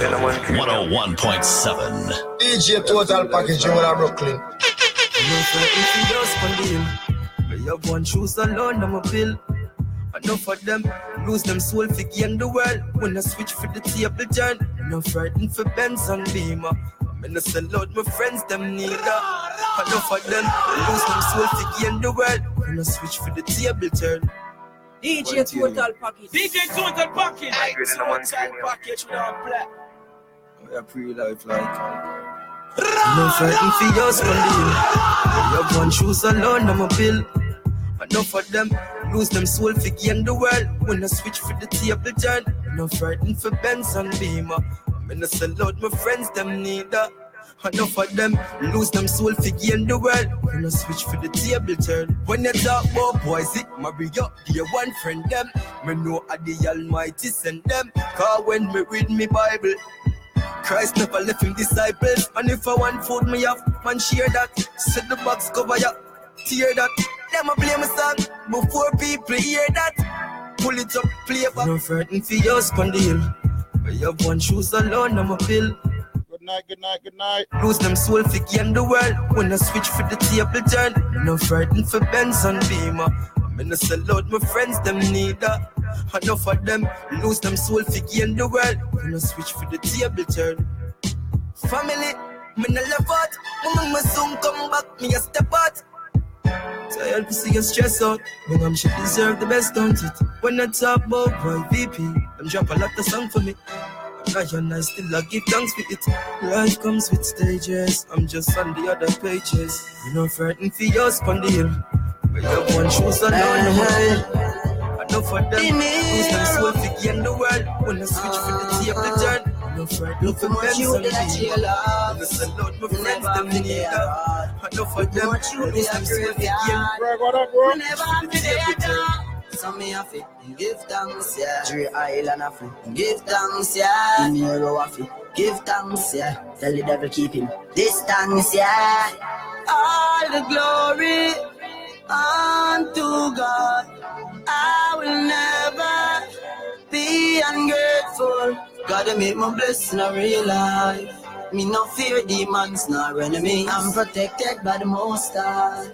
101.7. DJ Total Package, you in Brooklyn. You have one shoes alone, I'm a bill. Enough of them lose them soul for gain the world. When I switch for the table turn, enough frightened for Benz and Beamer. I'm in a sell out my friends, them neither. Enough of them lose them soul for gain the world. When I switch for the table turn. DJ Total Package. DJ Total Package. Total Package without black. We are pre-life like. No frightened for yours, Pandil. You have one shoes alone, I'm a bill. Enough of them lose them soul for gain the world. When I switch for the table turn, no frightened for Benz and Beamer. A sell out my friends, them neither. Enough of them lose them soul for gain the world. When I switch for the table turn. When you talk about boys, it marry up, dear one friend them. Me know I the Almighty send them. Cause when me read me Bible, Christ never left him disciples. And if I want food, me have man share that. Set the box cover ya, tear that. Them a play my song before people hear that. Pull it up, play back. No frightened for your spondyle. But you have one shoes alone, I'm a pill. Good night, good night, good night. Lose them soul for gain the world. When I switch for the table turn, no frightened for Benz and Beamer. I'm in a sell out my friends, them neither. Enough of them lose them soul for gain the world. When I switch for the table turn. Family, me no love out. Mama, me soon come back, me a step out. Tired to see you stress out. But I'm should deserve the best, don't it? When I talk about YVP, them drop a lot of song for me. Now you're nice, still I give thanks for it. Life comes with stages. I'm just on the other pages. You know, frightened for your spondyle. But you have one shoes alone, no more. Enough for them. Lose them soul for in the world. When I switch for the ah. table turn. No ah. friend, ah. no for Benz and Beamer. I'm a sell out my friends, them neither. Enough for them. Lose them soul for gain. Greg, what up, bro? Whenever I'm there, so me have to give thanks, yeah. Three island have to give thanks, yeah. In Euro have to give thanks, yeah. Tell the devil keep him distance, yeah. All the glory unto God. I will never be ungrateful. Gotta make my blessing a real life. Me no fear demons nor enemies. I'm protected by the Most High.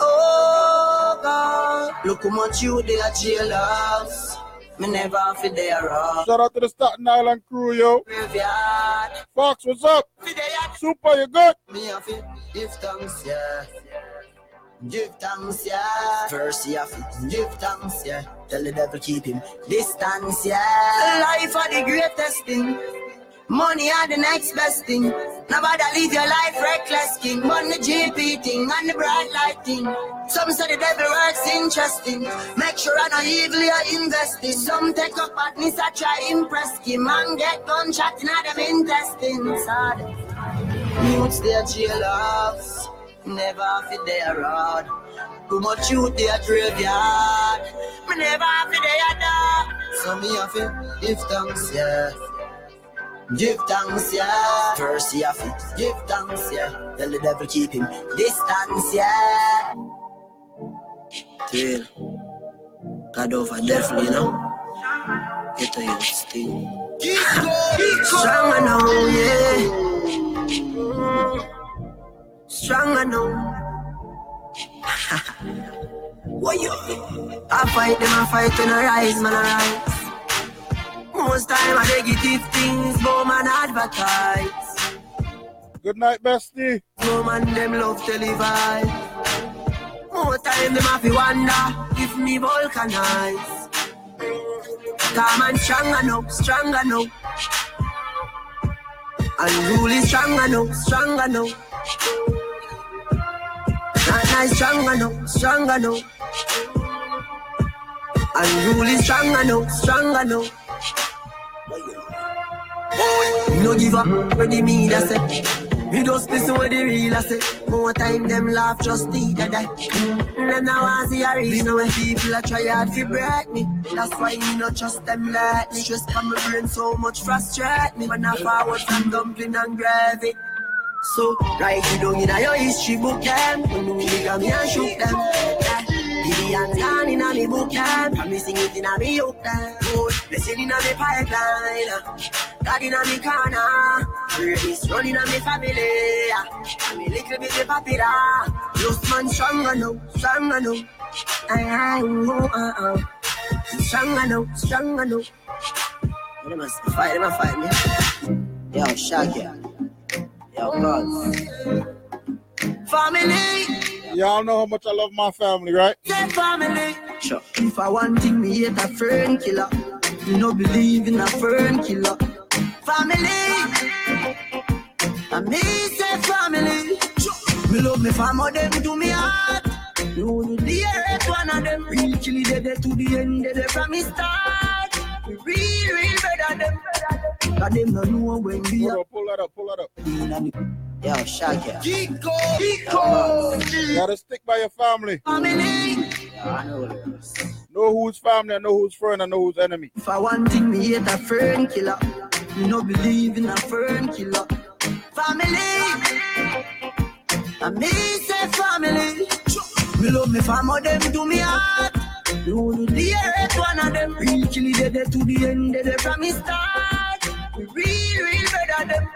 Oh God, look how much you they are jealous. Me never feel they are wrong. Shout out to the Staten Island crew, yo. Graveyard, Fox, what's up? feel they are Super, you good? Me have to give thanks, yeah. Thanks, yeah. First, give thanks, yeah. Tell the devil keep him distance, yeah. Life are the greatest thing. Money are the next best thing. Nobody leave your life reckless, king. Money GP thing and the bright light thing. Some say the devil works interesting. Make sure I know evil you're investing. Some take up badness, I try impress him and get gunshot in them intestines. Youths they are jealous, never fit their rod. Too much youth they are graveyard, me never fit their dog. So me have to give thanks, yeah. Give thanks, yeah. First you have to give thanks, yeah. Tell the devil keep him distance, yeah. Real. God over devil, you know. Get a youth still. Strong I know, yeah. Strong I know. what you? I fight them, I fight when I rise, man, I rise. Most time I negative things, but man advertise. Good night, bestie. No man them love televise. More time them have to wonder if me vulcanize. Come and stronger now, stronger now. Unruly stronger now, stronger now. Not nice stronger now, stronger now. Unruly stronger now, stronger now. You no give up when the media say. You just listen what the real I say. More time them laugh just either die. Them now want see a reason when people are try hard to break me. That's why me not trust them me. Stress from my brain so much frustrate me. When I forward from dumpling and gravy. So write it down in your history book them. When you nigga me and shoot them. Yeah. Billion gone in a me book time. Promising it in a me yoke time. Good, blessing in a me pipeline. God in a me corner. Praise running a me family. I'm a little bit of papira. Just man stronger now, stronger now. I, I, oh, uh, uh. Stronger now. They must fight, they must fight me. Yo, Shaggy. God. Family. Y'all know how much I love my family, right? Yeah, family. Sure. If I want thing, me hate a fern killer. You no believe in a fern killer. Family. And me say family. Me love me family, them do me heart. No, the dearest one of them. Real chilly, they dead to the end, they dead from me start. We real, real better them. Cause them no know when we Hold are. up, pull that up, pull that up. Yo, Shaggy. Kiko, Kiko. Gotta stick by your family. Family. Yeah, I know this. Know who's family, I know who's friend, I know who's enemy. If I want thing, me hate a fern killer. Me no believe in a fern killer. Family. I me say family. Me love me family, them do me heart. No, the dearest one of them. Real chilly, they dead to the end, they dead from me start. Real, real better them.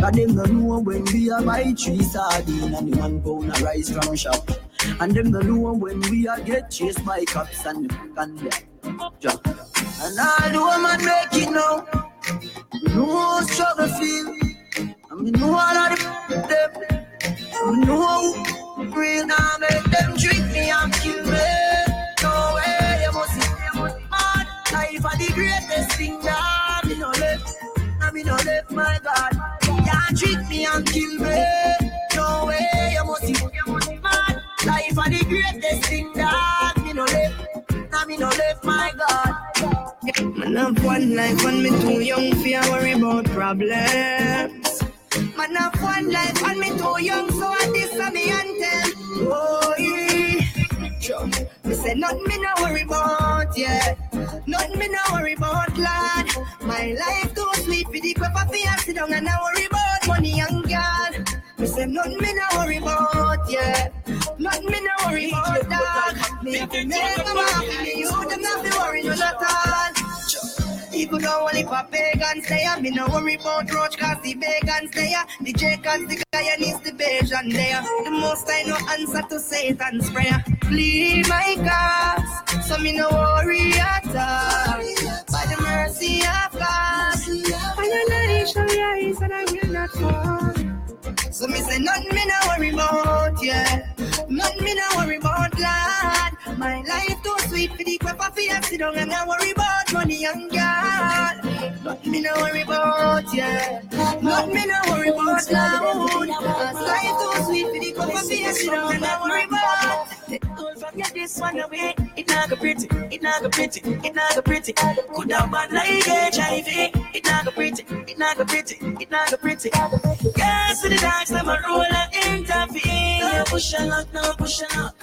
Cause them no know when we are buy three sardine and the one pound of rice from shop. And them no know when we are get chased by cops and the and. Ja. And all the woman make it now. We know struggle feel. And we know all of the them. We know real now make them trick me and kill me. No way, you must must mad. Life are the greatest thing that. And me no left, my God. Can't trick me and kill me. No way, you must you must mad. Life are the greatest thing that me no left. And me no left, my God. Man have one life and me too young for worry about problems. Man have one life and me too young so I a me anthem. Oh yeah. Sure. Me say nothing me no worry about, yeah. Nothing me no worry about, lad. My life too sweet for the crap of fear sit down and I worry about money and girl. Me say nothing me no worry about, yeah. Nothing me no worry about, dog. Me have to me you them not be worry no at all. Even though only for pagans there, me no worry about roach cause the pagans there. The Jacobs, the guy Guyanese, the Bajan there. The most I know answer to Satan's prayer. Plead my cause, so me no worry at all. By the mercy of God, your light shall rise and I will not fall. So me say nothing me no worry about, yeah. Nothing me no worry about, lad. My life too sweet for the crap of fear. Sit down and I worry about money and God. Nothing me no worry about, yeah. Nothing me no worry about. My life too sweet for the crap of fear. Sit down and I worry about. Forget this one away. It not go pretty, it not go pretty, it not go pretty. Could have bad like HIV. It not go pretty, it not go pretty, it not go pretty. Girls to the dogs, them a roll and intervene. Push a lot, no push a lot.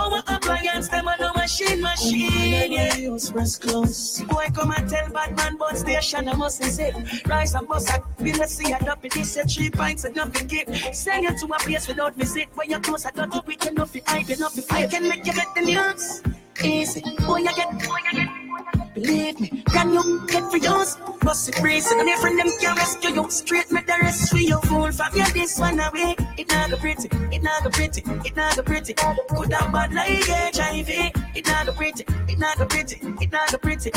Oh, my appliance, them a no machine, machine. Yeah, use press close. Boy, come and tell Batman, but station, I must say. Rise and bust, I feel a see a dumpy. This a three pints and nothing keep. Send you to a place without visit. When you're close, I to quick enough, you hype enough. If I can make you get the news. Easy. Boy, you get, boy, you get. Believe me, can you get for yours? Bust it breeze and every them can rescue you. Straight make the rest for you. Fool from you this one away. It not go pretty, it not go pretty, it not go pretty. And bad like HIV. It not go pretty, it not go pretty, it not go pretty.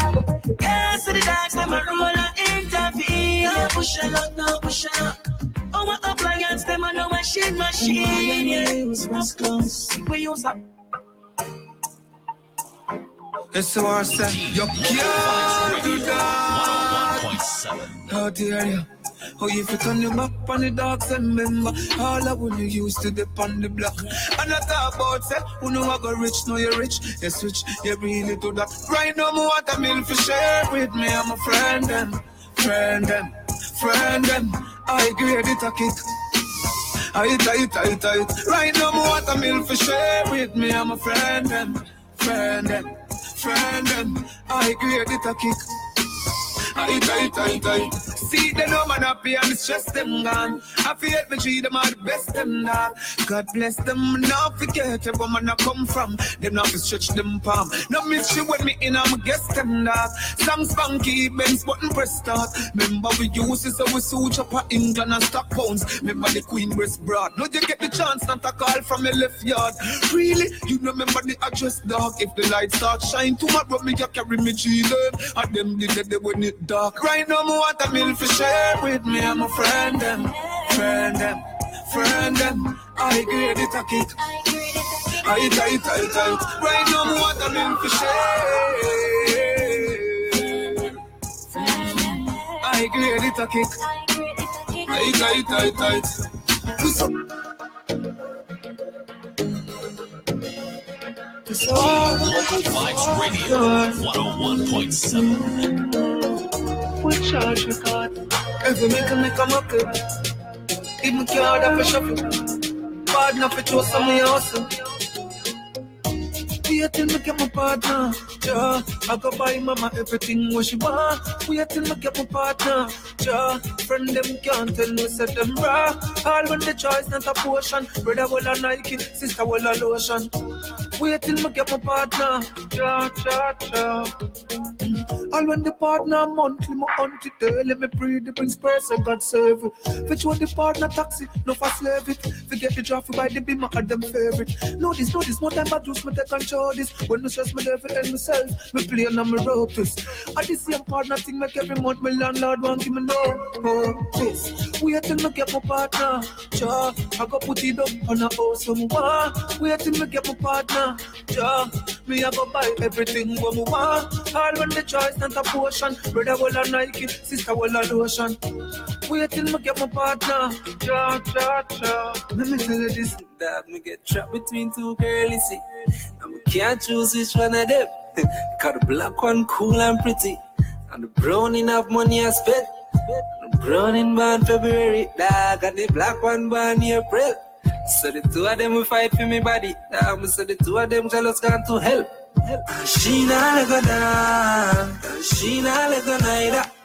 Yes, to the dogs, them a roll and intervene. Yeah, push a lot, no push a lot. Oh, my appliance, them a no machine, machine. Yeah, use press close. We use up. It's the one say, you can't do that. 101.7. How dare you? Oh, if you turn your back on the dogs and remember all of when you used to dip on the block. And I talk about say, who know I go rich, know you're rich. You switch, you really do that. Right now, me want a meal for share with me. I'm a friend them, friend them, friend them. I grade it a kick. I tight, I tight. Right now, me want a meal for share with me. I'm a friend them, friend them, friend. I it a kick. I tight, I tight. See, they know man happy and the stress them gone. I feel me treat them all the best them dog. God bless them, not forget where man I come from. Them not stretch them palm. No mystery when me in, I'm guest them dog. Songs funky, Benz button press start. Remember we use this so we suit up for England and stock pounds. Remember the Queen breast broad. No, you get the chance not to call from your left yard. Really, you remember the address dog. If the lights start shine tomorrow, me you carry me G them. And them did it when it dark. Right now, me want a meal for share with me. I'm a friend them, friend them, friend them. I grade it a kick. I tight, tight, tight. Right now, me want a meal for share. I grade it a kick. I tight, tight, tight. Listen. Local Vybz Radio 101.7. What charge you got? Every make make a muck it. Even card up a shuffle. Bad enough to show some hustle. Wait till me get my partner. Yeah, I go buy mama everything what she want. Wait till me get my partner. Yeah, friend them can't tell me set them raw. All when the choice not a potion. Brother will a Nike, sister will a lotion. Wait till me get my partner. Yeah, yeah, yeah. All when the partner monthly, my auntie daily, me pre the prince person God serve. Which one the partner taxi, no for slave it. Forget the traffic by the beamer and them favorite. No this, no this, more time I juice me take control this. When me stress me level and myself, me play on my rope this. And the same partner thing make every month my landlord want give me no this. Wait till me get my partner, ja. I go put it up on a awesome one. Wait till me get my partner, ja. Me I go buy everything what me want. All when the choice not a portion. Brother will a Nike, sister will a lotion. Wait till me get my partner. Cha cha cha. Let me tell you this. That me get trapped between two girlies. And can't choose which one of them. Cause the black one cool and pretty. And the brown enough money I spent. The brown in born February, dog. And the black one born April. So the two of them will fight for me body. Dog, so the two of them jealous gone to hell. She not let go down. She not let go neither.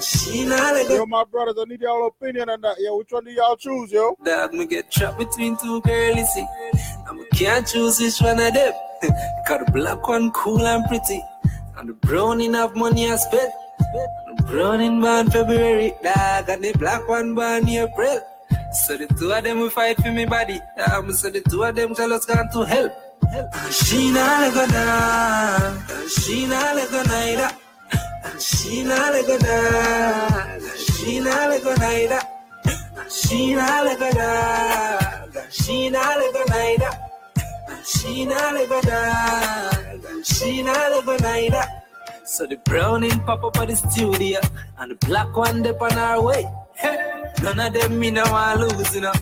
She not go Yo, my brothers, I need y'all opinion on that. Yo, which one do y'all choose, yo? Dog, me get trapped between two girlies, see. And me can't choose which one of them. Cause the black one cool and pretty. And the brown enough money I spent. The brown in born February, dog. And the black one born in April. So the two of them will fight for me body. Um, so the two of them jealous gone to hell. She not let go down. She not let go neither. She not let go down. She not let go neither. She not let go down. She not let go neither. She not let go down. She not let go neither. So the browning pop up at the studio and the black one dip on our way. None of them me no want lose, you know.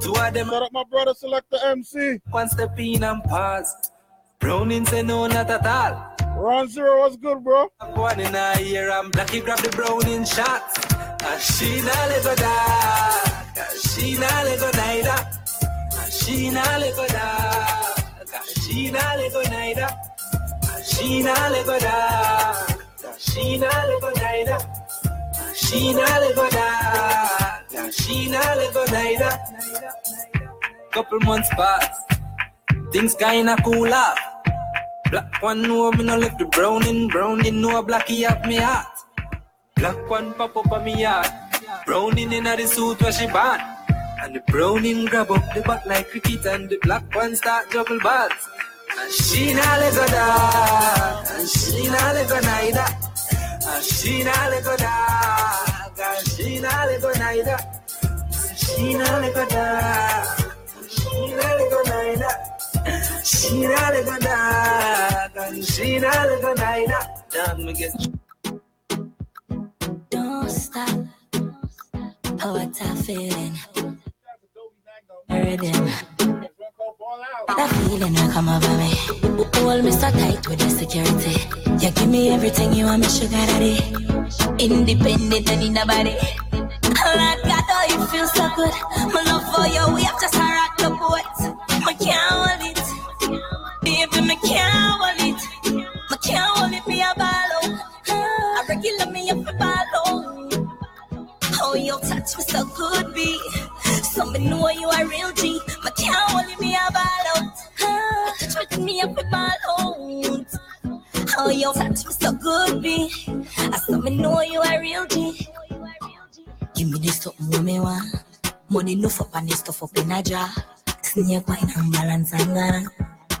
Two of them Shut up, my brother, select the MC. one step in and pause. Browning say no, not at all. Ron Zero, what's good, bro? One in a year, I'm Blackie grab the browning shots. And she not let go die. And she not let go neither. And she not let go die. And she not let go neither. And she not let go die. And she not let go neither. And she not let go die. And she not let go neither. Couple months pass. Things kinda cool off. Black one know me no left the browning, browning know blacky have me heart. Black one pop up on me yard. Browning in the suit where she born. And the browning grab up the back like cricket and the black one start juggle balls. And she not let go down. And she not let go neither. And she not let go down. And she not let go neither. She not let go down. She not let go neither. Go down. She not let go neither. Dog me get Don't stop. Oh, what a feeling. Rhythm. That feeling will come over me. Hold me so tight with the security. You give me everything you want, me sugar daddy. Independent and in the body. Lord God, oh, you feel so good. My love for you, we have just rock the boat. Give me this something me want. Money no for this stuff up in. Snake wine and balance and gana.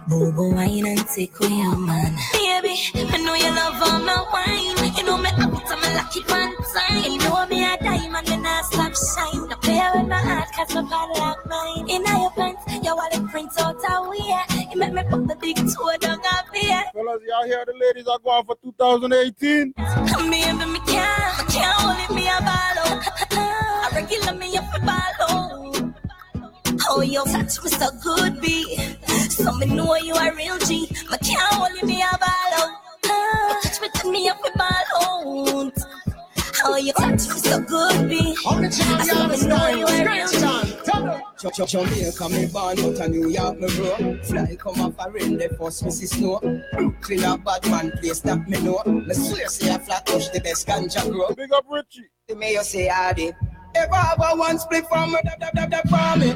Bobo wine and take away your man. Baby, I know you love all my wine. You know me up to my lucky one time. You know me a diamond and I stop shine. No play with my heart cause my body like mine. In your pants, your wallet prints out a wear. You make me put the big toe down up here. Fellas, y'all hear the ladies are going for 2018? Baby, me can't, me can't hold it, me a ball Oh, your touch was so good, B. So me know you a real G. Me can't hold me a ball out. Ah, touch me, turn me up a ball out. Oh, your touch was so good, B. I said me know you a real G. J- J- Jamaica me born out of New York me grow Fly come off a rain the first me see snow Brooklyn a bad man place that me know Me swear say a flat push the best ganja grow Big up Richie The mayor say hardy Ever have a one split from me dab dab dab for me.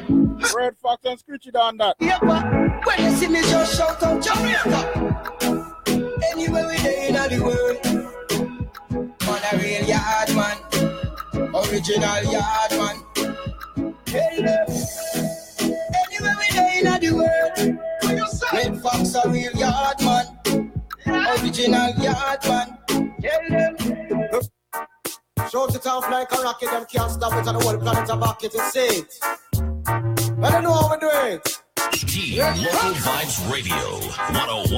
Red Fox and Screechy down that. Yeah, but when you see me just shout out Jamaica. Anywhere we there in the world. On a real yard man. Original yard man. Anywhere we there in the world. Red Fox a real yard man. Original yard man. Tell them Shout it off like a rocket, them can't stop it, and the whole planet a back it, you it. But I know how we do it. G Local Vybz Radio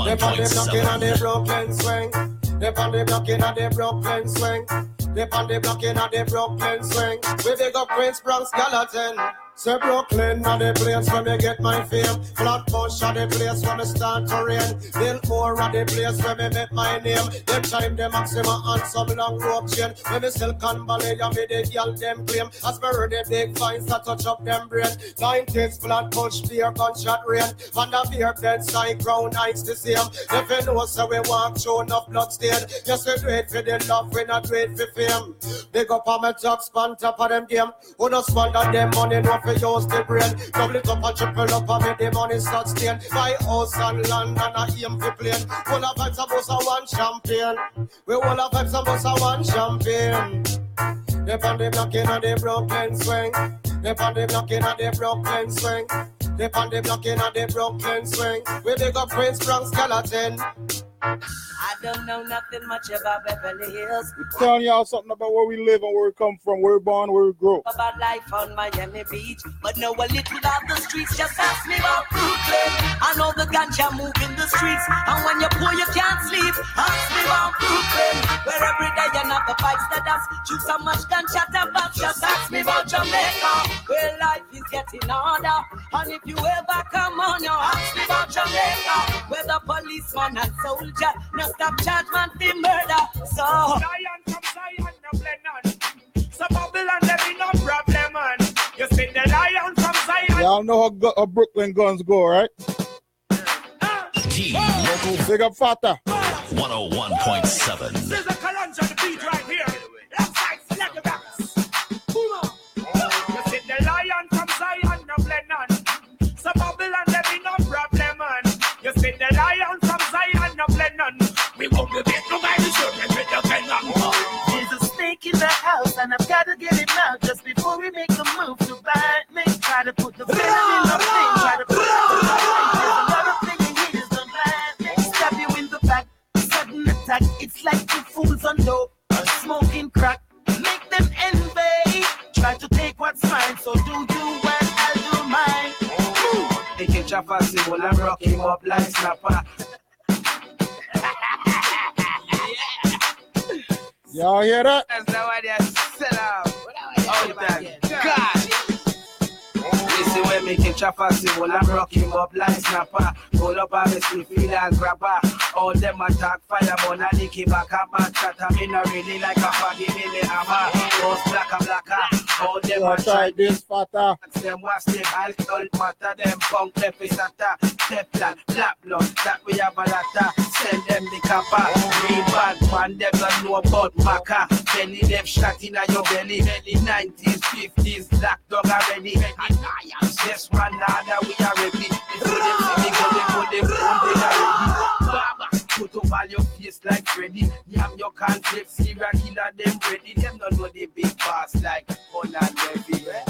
They on the block in on oh the 101.7. Brooklyn swing. They on the in on the Brooklyn swing. They on the block in the Brooklyn swing. We big up Prince Brown skeleton. Say Brooklyn are the place where me get my fame. Flatbush are the place where me start to reign. Biltmore are the place where me make my name. Them time them maxima and some long rope chain. When me Silicon Valley and me the girl them claim. As me heard the big fines that touch up them brain. 90s Flatbush beer gunshot rain. And the beer dead side ground heights the same. If you know so we walk show enough blood stain. Yes we do it for the love, we not do it for fame. Big up on my top span top of them game. Who no squander them money no for use the brain. Double it up and triple up and make the money start stain. Buy house and land and a aim for plane. All of vibes about a one champion. We all of vibes about a one champion. They on the block in the Brooklyn swing. They on the block in the Brooklyn swing. They on the block in the Brooklyn swing. We big up Prince Brown skeleton. I don't know nothing much about Beverly Hills. Telling y'all something about where we live and where we come from, where we're born, where we grow. About life on Miami Beach, but know a little about the streets. Just ask me about Brooklyn. I know the ganja move in the streets, and when you're poor you can't sleep. Ask me about Brooklyn, where every day another vibes that dance. Choose so much gunshot and box. Just ask me about Jamaica, where life is getting harder. And if you ever come on, you ask me about Jamaica, where the policeman and soldier no stop charge man for murder. So Zion from Zion, no blend So Babylon, there be no problem, man. You see the lion from Zion. Y'all know how, gu- how Brooklyn guns go, right? G Local Big up Fata. 101.7. There's a Kalanja, the beat right here. Left side, select the backs. Boom on. You see the lion from Zion, no blend So Babylon, there be no problem, man. You see the lion no blend We won't be beat no by the children with the pen There's a snake in the house, and I've got to get it out just before we make a move to bite me. Try to put the venom in the thing, try to put the There's a lot of things here is the blind. Stab you in the back, sudden attack. It's like two fools on dope, smoking crack. Make them envy. Try to take what's mine, so do you when I'll do mine. They catch a and rock him up like snapper Y'all hear that? That's not why they set up. Oh, that God. Listen when me catch a festival and rock him up like snapper. Pull up on me still feel and grabber. All them attack fire, but I lick it back up and chat. Me not really like a faggy me me hammer. Most blacker blacker. How them So try this fatter. them was the alcohol matter, them punk episata, Teflon, black blood, that we have a of. Send them the kappa, real bad man, them don't know about maca. Belly them shot in your belly, belly 90s, 50s, black dog already. And I am yes, man, nada, we are ready. Them see me go, they go, they go, they already. Baba, put up all your face like Freddy. Yam your conflict, serial killer, them ready. Them don't know the big boss like Conan Levy. eh?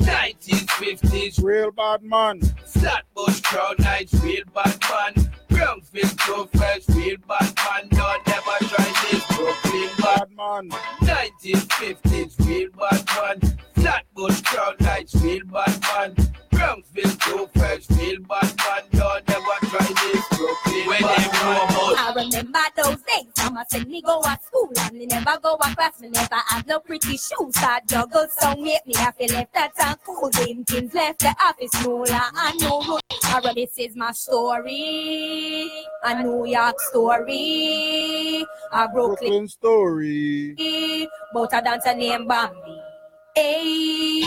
1950s, Real bad man. Flatbush Crown Heights, real bad man. Brownsville so fresh, real bad man. Don't ever try this Brooklyn bad man. 1950s, real bad man. Flatbush Crown Heights, real bad man. Brownsville so fresh, real bad man. Don't ever try this Brooklyn when they know about I remember those days. Mama said me go to school and me never go to class. Me never have no pretty shoes. I juggle so make me have to left that town cool. Them kids left the office smaller and no road. Alright, this is my story. A New York story. A Brooklyn Brooklyn story. About a dancer named Bambi. Hey,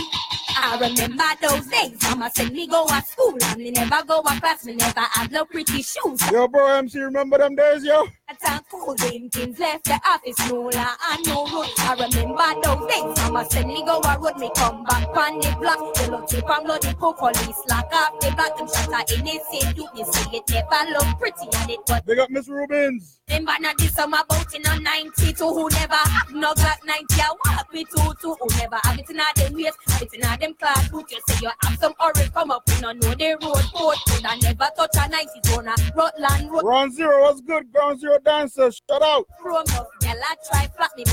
I remember those days. Mama said me go to school and me never go to class. Me never have no pretty shoes. Yo, bro, MC, remember them days, yo? That cool things left the office smaller and no road. I remember those days. Mama said me go a road, me come back on the block. Yellow tape and bloody police lock off the block. Them shot a innocent youth. Me say it never look pretty and it was. Big up Miss Rubens. Remember not this summer bout in a 92 who never have no Glock 90 I walk with two two who never have it in a them waist have it in a them class boot you say you have some orange come up you no know the road code could I never touch a 90 on a Rutland road Ground Zero, what's good? Ground Zero dancer, shut out. I try flat me,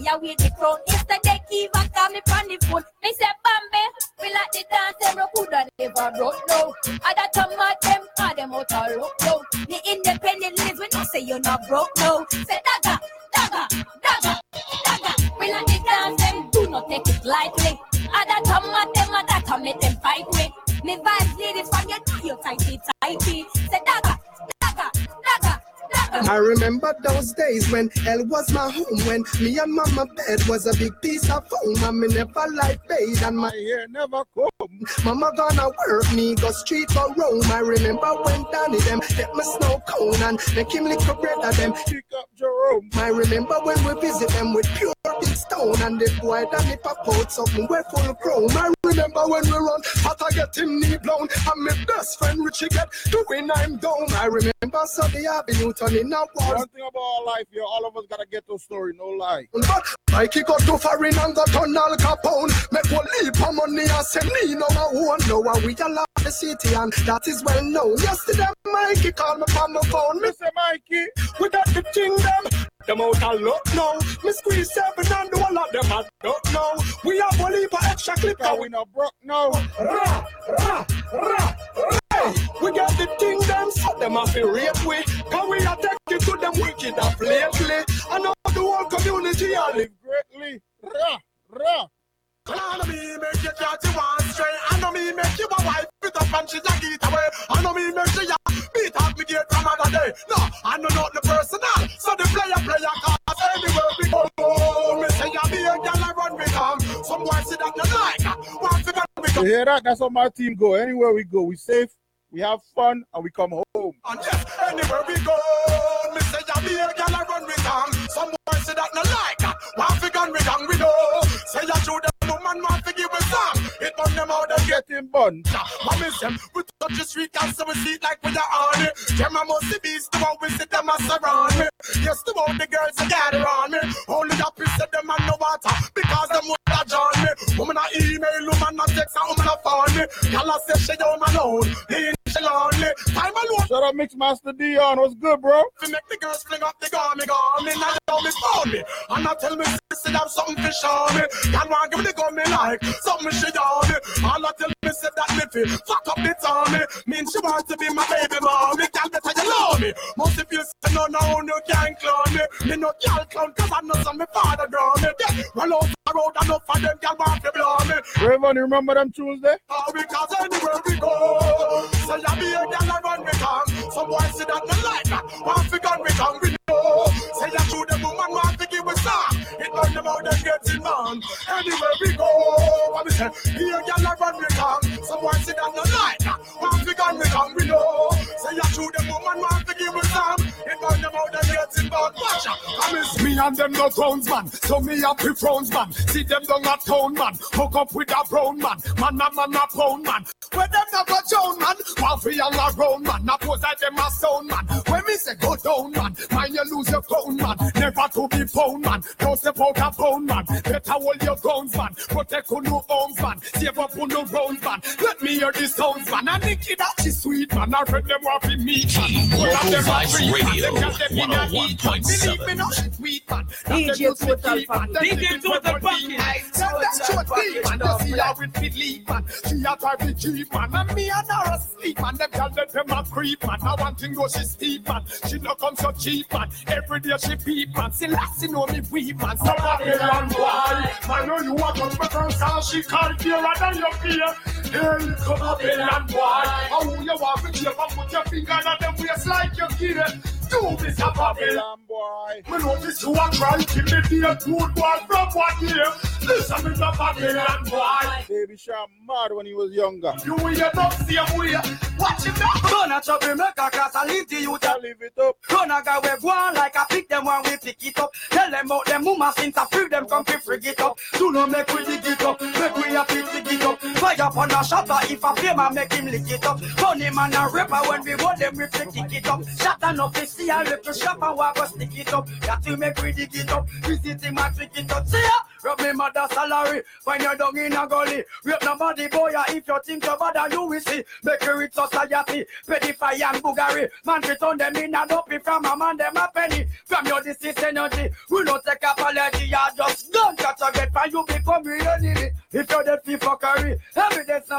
me away the crown. Yesterday, call me from the phone. Say, Bambi, we like the dance, them never broke no. That time them, them no. Independent lives when you say you're not broke no. Say. We like dance, them do not take it lightly. That time them, that time them fight me. Me vibes your you tighty, tighty. Say, dagger, dagger, dagger. I remember those days when hell was my home, when me and mama bed was a big piece of foam, me never like paid, and my hair never come. Mama gonna work me, go street or roam. I remember when Danny them get my snow cone and make him lick up bread of them. Pick up Jerome. I remember when we visit them with pure big stone, and the boy Danny pop out something we full chrome. I remember when we run, but I get him knee blown, and my best friend Richie get doing I'm down. I remember Sunday Avenue turning. One thing about our life, yo, all of us gotta get those story, no lie. But Mikey got too foreign and got on Al Capone. Make one leap of money and say me no own. No, and we all love the city and that is well known. Yesterday, Mikey called me from my phone. Me say, Mikey, we got the thing them. Out of luck now. Me squeeze seven and do a lot them I don't know. We have one leap of extra clip. Cause we not broke now. Ra, ra, ra, Hey, we got the thing them, so them have to rate we. Can we attack it to them wicked up lately? I know the whole community all live greatly. Ra, ra. I know me make you you one straight. I know me make you a wife with up and she like it away. I know me make you beat up me gate from another day. No, I know not the personal. So the player player cause anywhere we go. Oh, me say you be a girl I run me down. Some boy say that you like. One we You hear that? That's how my team go. Anywhere we go, we safe, we have fun, and we come home. And yes, anywhere we go, me say ya be a girl a run with tongue. Some boy say that no like that. One fi gun with tongue we know. Say ya show them woman want fi give a song. It burn them out and get him bun. I miss them. We touch the street and so we see like we are on it. Them a must be the one we see them a surround me. Yes, the one the girls that gather on me. Only the piece of them and no water because them would have join me. Woman a email, woman a text, and woman a phone me. Y'all a say she home alone. He she lonely. Time alone. Shut up, Mixmaster Dion. What's good, bro? Fi make the girls fling up the garmy Now you know me phone me And I tell me say have something to show me Y'all want give me the gun me like Something she on me All I tell me say that me feel Fuck up the tummy Mean she want to be my baby mommy Y'all better you love me Most if you say no no no can't clone me Me no y'all clown Cause I know some me father grow me yeah. Roll out the road enough for them Y'all want to blow me Raven, you remember them Tuesday? Oh, because anywhere we go Say I be a girl I run me tongue. Some boys say that no like that. Want fi gun me tongue we know. Say I shoot the woman want to give a song It burn them out and get it man. Anywhere we go, what we say, here y'all are run me down. Someone sit down the night, want to gun me we know. Say you shoot them woman, want to give me some. It burn them out and get it back. Watch I miss me and them no grounds man. So me a pre frowns man. See them down a town man. Hook up with a brown man. Man a man a pound man. Where them never down man. Coffee all around man. Now pose like them a stone man. When me say go down man. Mind you lose your crown man. Never to be found man. Don't step out a pound man. Better hold your guns man. Protect on no homes man. Save up on no rounds man. Let me hear the sounds man. And Nicky that is sweet man. I read them off in me man. Of Local them are free. Radio, Them girls, them in a heat, man. Believe me, 101.7. no sweet man. DJ Total Package. DJ Total Package. Tell that short deep man. You see how it fit lead man. She a drive the jeep man. And me and her asleep man. Them girls let them a creep man. Now one thing go she steep man. She no come so cheap man. Every day she peep man. See last you know me weep man. So Babylon boy. Man know you want to better sound. She can't fear than your fear. Hey, come Babylon boy. How you walk with your put your finger on them waist like your kid. Do this a Babylon boy. Me notice you a try kill me dear good boy from what year. Listen me the Babylon boy. Baby Sharp mad when he was younger. You will not see him way. Watch him now. Gonna trouble make a class and leave the youth. I leave it up. Gonna go we go on like I pick them when we pick it up. Tell them about them mama since I free them come to frig it up. Do not make we dig it up. Make we a pick dig it up. Fire upon a shutter if a flame I make him lick it up. Funny man a rapper when we want them we flick it up. Shut enough to see a little shop and walk us stick it up. Got to make we dig it up. Visit him and trick it up. See ya. Rub me mother salary. When you're down in a gully. Rape nobody boy if you think you're bad you will see. Make a rich society. Pedify and buggery. Man return them in a dopey from a man them a penny. From your disease energy. We don't take apology. You just don't catch a get for you become real enemy. If you're for fuckery. Evidence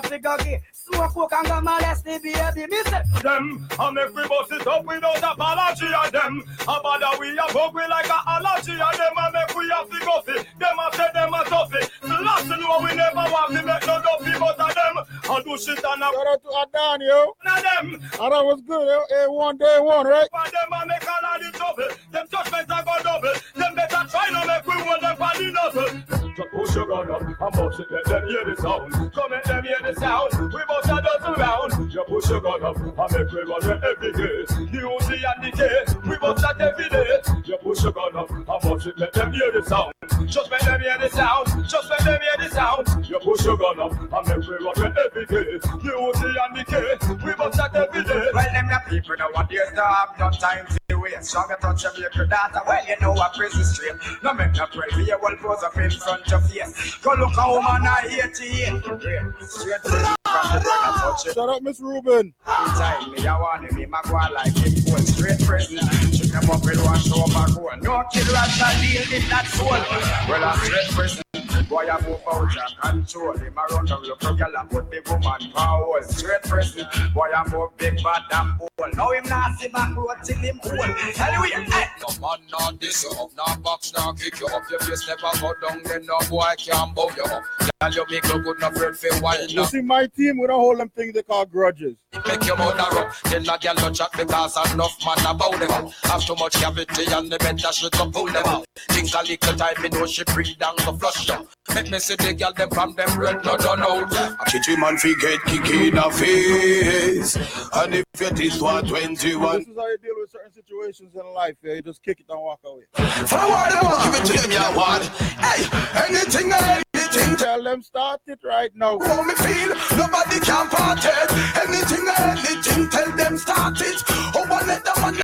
not figure Smoke coke and go molest the baby. Me say them. I make we bust it up without apology of them. A bother we a bug we like a allergy of them. I make we have to go fit. Them a say them a toughy. The last know we never want to make no dopey but of them. I do shit and a Shout out to Adan, yo. None of them. And that was good, yo. A1, day one, right? For them a make all of the trouble. Them judgments a go double. Them better try no make we hold them for the nozzle. Just push your gun up and bust it, let them hear the sound. Come let them hear the sound. We bust a dozen round. You push your gun up and make we run every day. The Uzi and the K, we bust that every day. You push your gun up and bust it, let them hear the sound. Just make them hear the sound. Just make them hear the sound. You push your gun up and make we run it every day. The Uzi and the K, we bust that every day. Well, them the people know what they have no time to waste. Strong touch of your data. Well, you know what prison straight. No make no pray. Be a well pose up in front of you. Go look a woman I hate to hate. Straight to the from the brother touch it. Shout out Miss Ruben. Time me, I want to be my go like him. Go straight prison. Chick them up with one show back one. No kid rasta deal in that soul. Well, I'm straight prison. Boy, I move out and control him around the look of girl and put the woman power. Straight prison. Boy, I move big bad and bold. Now him not see back road till him old. Anyway, hey. No man not this up, no box, no kick you up. Your face never go down, then no boy can bow you up. Girl, you make look good, no friend for wild You see, my team, we don't hold them things they call grudges. Make your mother up. Then a girl no chat because enough man about them up. Have too much cavity and the better she to pull them out. Think a little time, me know she breathe down to flush them. Make me see the girl them from them red blood run out. A chichi man fi get kick in the face. And if it is what 21. This is how you deal with certain situations in life. Yeah, you just kick it and walk away. Forward them, give it to them, yeah, what? Hey, anything, anything. Tell them start it right now. How me feel, nobody can part it. Anything, anything, tell them start it. Oh, one let them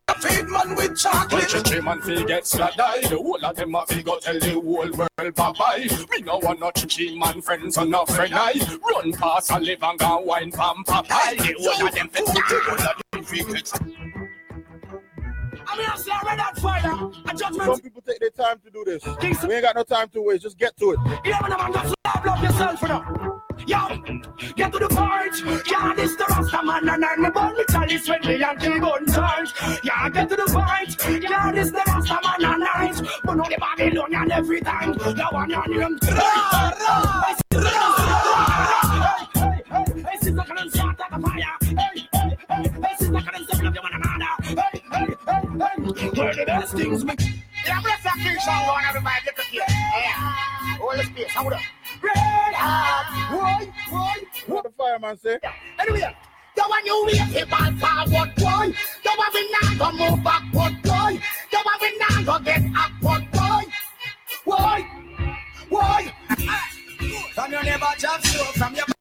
with chocolate. Chichi man fi get slap die. The whole of them a fi go tell the whole world bye bye. We no want no chichi man friends or no friend I. Run past and live and go wine pam pie. The whole of them fi the whole of them fi mean, I say I read that fire. A judgment. Some people take their time to do this. We ain't got no time to waste. Just get to it. Yeah, man, man, just love, love yourself for now. Yo, get to the point. Yeah, this the Rasta man and I'm about me chalice when me and kill gun times. Yeah, get to the point. Yeah, this the Rasta man and nice. But no the Babylonian every time. The one on him. Hey, hey, hey, sister, come and start the fire. Hey, hey, hey, hey, sister, come and start the one another. Hey, hey. Where the best things make. Yeah, bless that fish and go on everybody get to the space. Hold up. Red hot. Why? Why? What the fireman say? Anyway. You want you wait the ball forward, boy. You want we not go move backward, boy. You want we not go get upward, boy. Why? Why? From your never slow from your.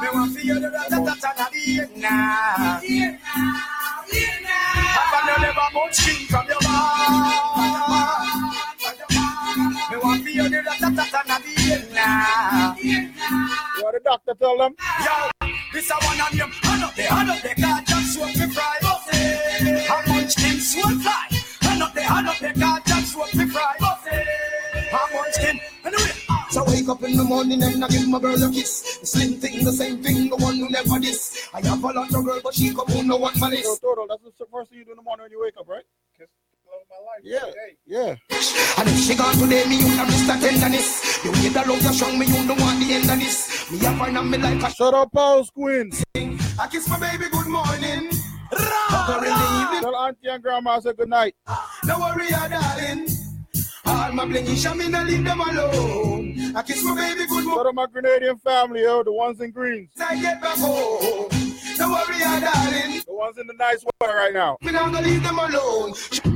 Me want to hear the rat-a-tat-tat the now. From your never much skin from your bar. Me want to hear the rat-a-tat-tat the now. What the doctor tell them? Yo, this a one on them. Hand up there, hand up there, God just swap me fry. How much them swap fly? Hand up there, hand up there, God just swap me fry. So wake up in the morning and I give my girl a kiss. The same thing, the same thing, the one who never diss. I have a lot of girl, but she come home no one my Yo. Toto, that's the first thing you do in the morning when you wake up, right? Kiss my life. Yeah, yeah. And if she gone today, me you not Mr. Tenderness. You need the love you strong, me you don't want the end of this. Me a find on me like a Shut up, Pulse Queens. I kiss my baby good morning. Her in. Tell auntie and grandma I say good night. Don't worry, ya darling. All my blingy shamin, I leave them alone. I kiss my baby good morning. Shout out my Grenadian family, yo, the ones in greens. I get back home. Don't worry, darling. The ones in the nice weather right now. We not gonna leave them alone.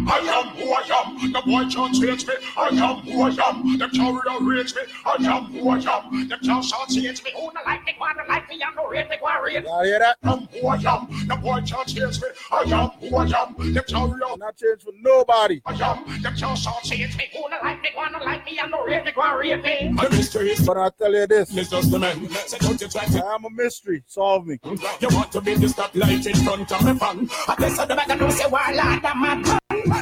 I am who I am. The boy can't change me. I am who I am. Them can't rearrange me. I am who I am. Them can't change me. Who not like me, wanna like me, I'm no rate me, wanna. Y'all hear that? I am who I am. The boy can't change me. I am who I am. Them can't rearrange Not change for nobody. I am. Them can't change me. Who not like me, wanna like me, I'm no rate me, wanna me. The mystery is, but I tell you this. It's just the man. Say don't you try to. I am a mystery. Solve me. You want to be the stoplight in front of me fan. I guess I know say why like that man.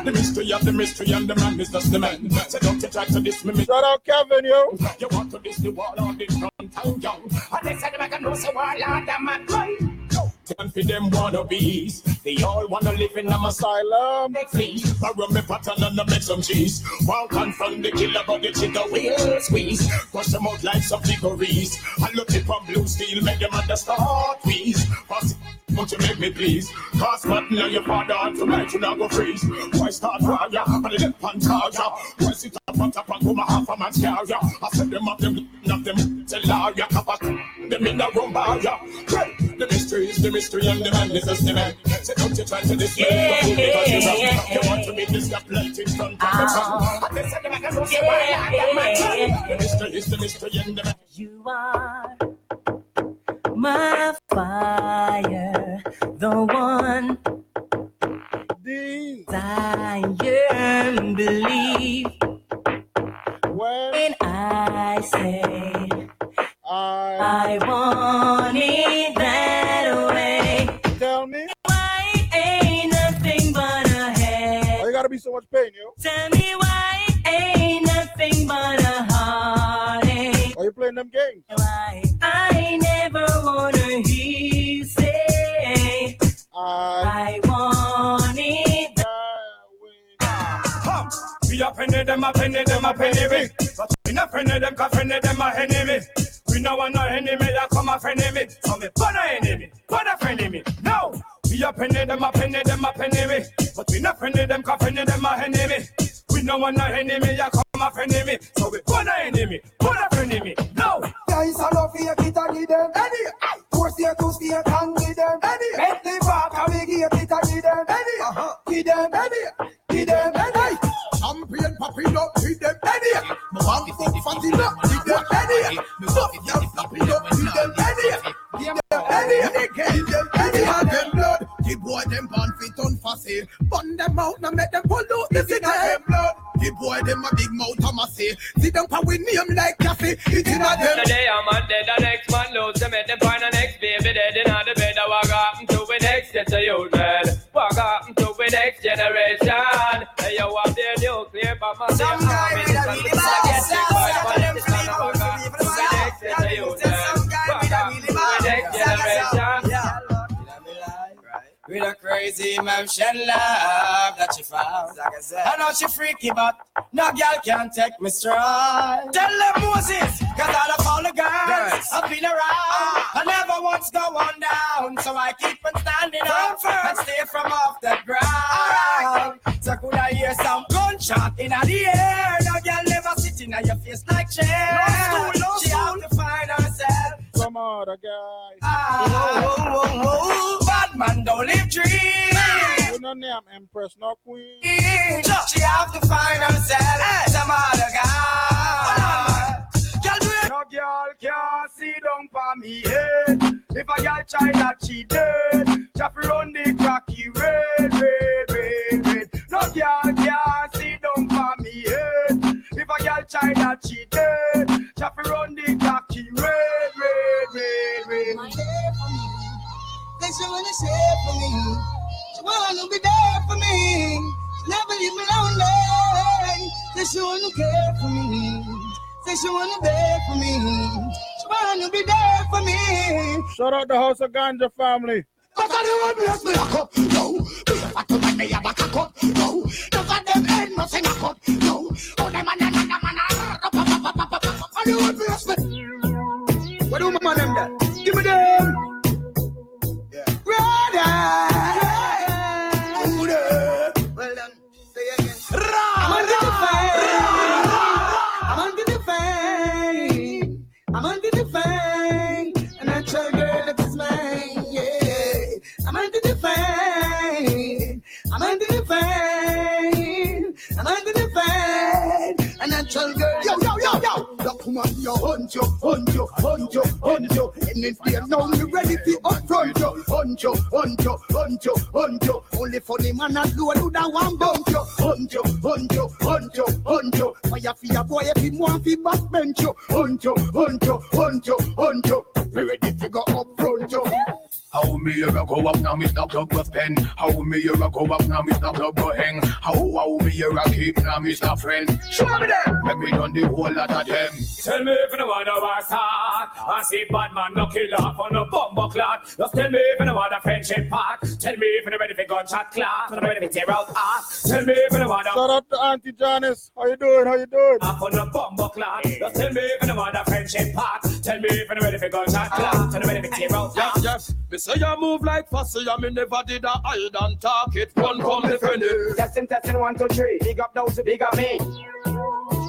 The mystery of the mystery and the man is just the man. Say don't you try to diss me. Shout out Kevin, yo. You want to diss the wall on the front oh, and young. I guess I know say why like that man. And for them wannabes, they all wanna live in a asylum. Please, borrow me pattern and I make some cheese. One confront the killer, but the chicken will squeeze. Crush them out like some chicories. I look it from blue steel, make them understand please. Pass you make me please? Cause man, now your father and tonight you not go freeze. Why start fire and the left hand charge ya? Why sit up on top and come a half a man's car ya? I said them up them, not them, tell ya, kappa. Them in the room bar ya. Hey, The mystery is the mystery and the man is just the man. Say don't you try to this Yeah, because you yeah, you want to be this in front ah. of the sun. I guess I never can say why I got my time. The mystery is the mystery and the man. You are my fire, the one desire, believe when I say I want it that way. Tell me. Why ain't nothing but a head? Why you gotta be so much pain, yo? Tell me why ain't nothing but a heartache. Why you playing them games? Why I never wanna hear say I want it. We a penny them a penny them a penny me. But we not penny them cause penny them a enemy. We no want no enemy that come a friend me. So me put a enemy, put a friend me. No. We a penny them a penny them a penny me. But we not penny them cause penny them a enemy. We no want no enemy that come a friend me. So we put a enemy, put a friend me. No. I love you, it and give them. Any, force you to speak and give them. Any, make the back and we give it and give them. Any, uh-huh. give them. Any, give them. Any, champion popping up, give them. Any, my mom fuck fancy up, give them. Any, me fuck young popping up, give them. Any, give them. Any, give them. Any, have them blood. The boy them born fit on fussy. Bun them out, now make them pull out the city. them blood. The boy them a big mouth, I'ma say. Sit down pa we name like Cafe. It's in a them. Today I'm on dead, the next man lose them, and them find the next baby dead in the bed. I walk up to the next get to you, man. Walk up to the next generation. Hey, yo, up there, nuclear, but my Some guy with With a crazy emotion love that she found. Like I said. I know she freaky, but no girl can take me strong. Tell them Moses, cause all of all the girls I've been around. I never once go on down, so I keep on standing up and stay from off the ground. So could I hear some gun gunshot in the air. No girl never sitting on your face like chair. No school, no she have to find herself. Some other guy. Ah, oh, oh, oh, oh. Man don't live dreams. You know name Empress, no queen. She have to find herself some other guy. No girl can't see down for me head. If a girl try that, she dead. Just run the cocky red, red, red, red. No girl can't see down for me head. If a girl try that, she dead. She wanna share for me. She wanna be there for me. Never leave me lonely. Say she wanna care for me. Say she wanna beg for me. She wanna be there for me. Shout out the House of Ganja family. But I don't want me as me a cup, no. Be a fat man, me a back a cup, no. None of them must in a cup, no. Oh, them man, man, man, man, me me. My man them there? Me tell girl, yo, yo, yo, yo. Look, man, yo, hunt you, hunt you, hunt you, hunt you. And if they know me ready to upfront you, hunt you, hunt you, hunt you, hunt you. Only funny man and do do that one bump you. Hunt you, hunt you, hunt you, hunt you. Fire for your boy if he want to backbench you. Hunt you, hunt you, hunt you, hunt you. Be ready to go up front you. How me a go up now, Mr. Plug with pen? How me a go up now, Mr. Plug go hang? How how me a keep now, Mr. Friend? Show me them. Let me done the whole lot of them. Tell me if you want to war start. I see bad man no kill off on a bumbo clot. Just tell me if you want a friendship part. Tell me if you're ready for gunshot clot. When I'm ready to tear out heart. Tell me if you want to. Shout out to Auntie Janice. How you doing? How you doing? Off on a bumbo clot. Just tell me if you want a friendship part. Tell me if you're ready for gunshot clot. When I'm ready to tear out heart. Yes, me say you move like fussy, and me never did a hide and talk it. Run come the friend. Testing, testing, one, two, three. Big up those big up me.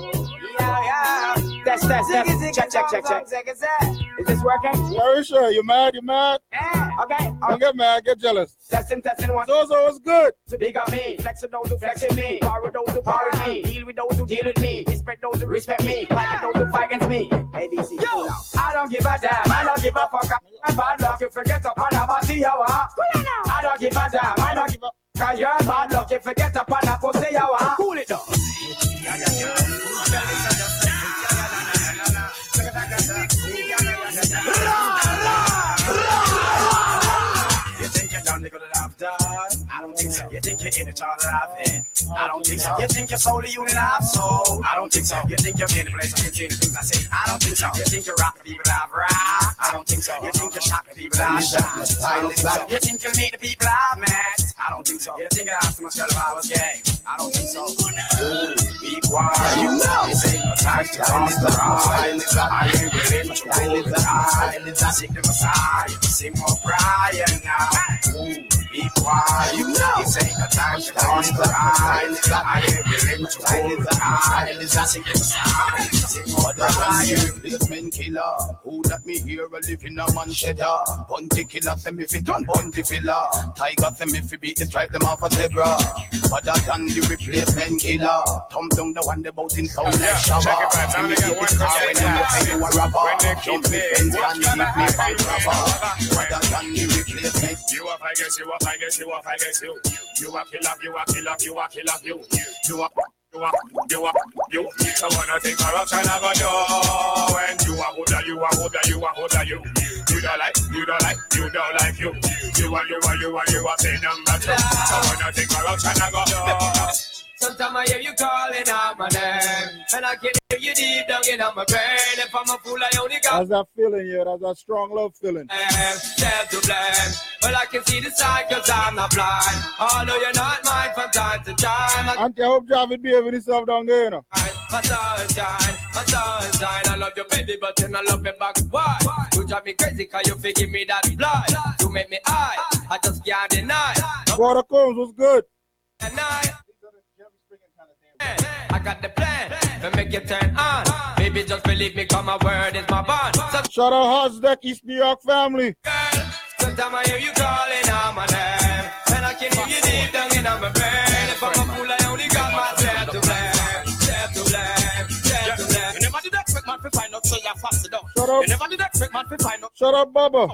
Yeah, yeah. Test, test, test. Check, check, check, check. Is this working? Very sure. You mad? You mad? Yeah, okay. Don't get mad. Get jealous. Testing, testing, one. Zozo was good. So big up me. Flexing those who flexing me. Power those who power me. Ah. Deal with those who deal with me. Respect those who respect me. Ah. Fight those who fight against me. ABC. Yo, I don't give a damn. I don't give a fuck. I'm bad luck. You forget up on a body, you are. I don't give a damn. I don't give a Cause you're bad luck if you get up on a pussy, you are. Ah. Cool it down. ra ra I don't think so. You think you're in all that I've been? I don't think so. You think you're the unit I've sold? I don't think so. You think you're in the place I can see things I say? I don't think so. You think you're rock the people I've rocked? I don't think so. You think you're shock the people I've shot? I don't think so. You think you'll meet the people I've met? I don't think so. You think I asked myself if I was gay? I don't think so. Be quiet. You know. This ain't time to cross the line. I ain't ready to roll the tide. Seek the Messiah. Sing more Brian now. Ooh, be quiet. You know. This ain't no time to cross the line. I ain't ready to roll the Brian. This men killer, who that me hear a live in a man cheddar. Bounty killer, send me fit on bunty filler. Tiger, send me fi beat the strike them off a zebra. Other than the replacement killer. Thumb down the one the bout in sound like Shabba. Check it right, When now me get one car, when percent me you a rapper. They Jump it, and the me back, make me back, find back, rapper. back. Other than the replacement. You up, I guess you up, I guess you up, I guess you. You a killer, you a killer, you a killer, you. You a, you a, you a, you. So wanna think corruption I go do when you a holder, you a holder, you a holder, you. You don't like, you don't like, you don't like you. You a, you a, you a, you a say number two. So wanna think corruption I go do. Sometimes I hear you calling out my name, and I can hear you deep down in my brain. If I'm a fool, I only got How's that feeling, yeah? That's that strong love feeling. Eh, self to blame. Well, I can see the side cause I'm not blind. Although you're not mine from time to time. I Auntie, I hope Javid behaving himself down there, you know. My sunshine, my sunshine. I love you, baby, but then I love you back. Why? You drive me crazy cause you forgive me that blood. You make me high. I just can't deny. Water Combs was good. And I, I got the plan to make you turn on. Baby, just believe me, come my word is my bond. So, Shout out Hosdeck, East New York family. sometimes I hear you calling out my name. And I can hear you deep down in my brain. If I'm a fool, I only Shut up, Bubba.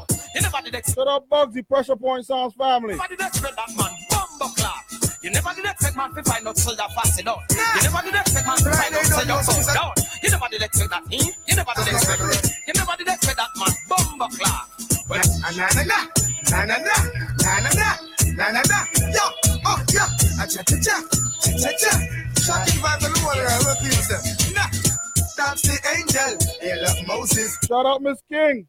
Shut up, Bugsy, Pressure Point Sounds family. You never did expect that man bumbo clock. You never did expect man to find out so you're fast enough. You never did expect man to find out so you're fast down. You never did expect that. Hmm? You never did expect. You never did expect that man bumbo clock. Na na na, na na na, na na na, na na na. Oh yeah, cha cha cha, cha cha cha. Shocking vibes on the water, I love you, Nah, that's the angel. Hey, look, Moses. Shout out Miss King.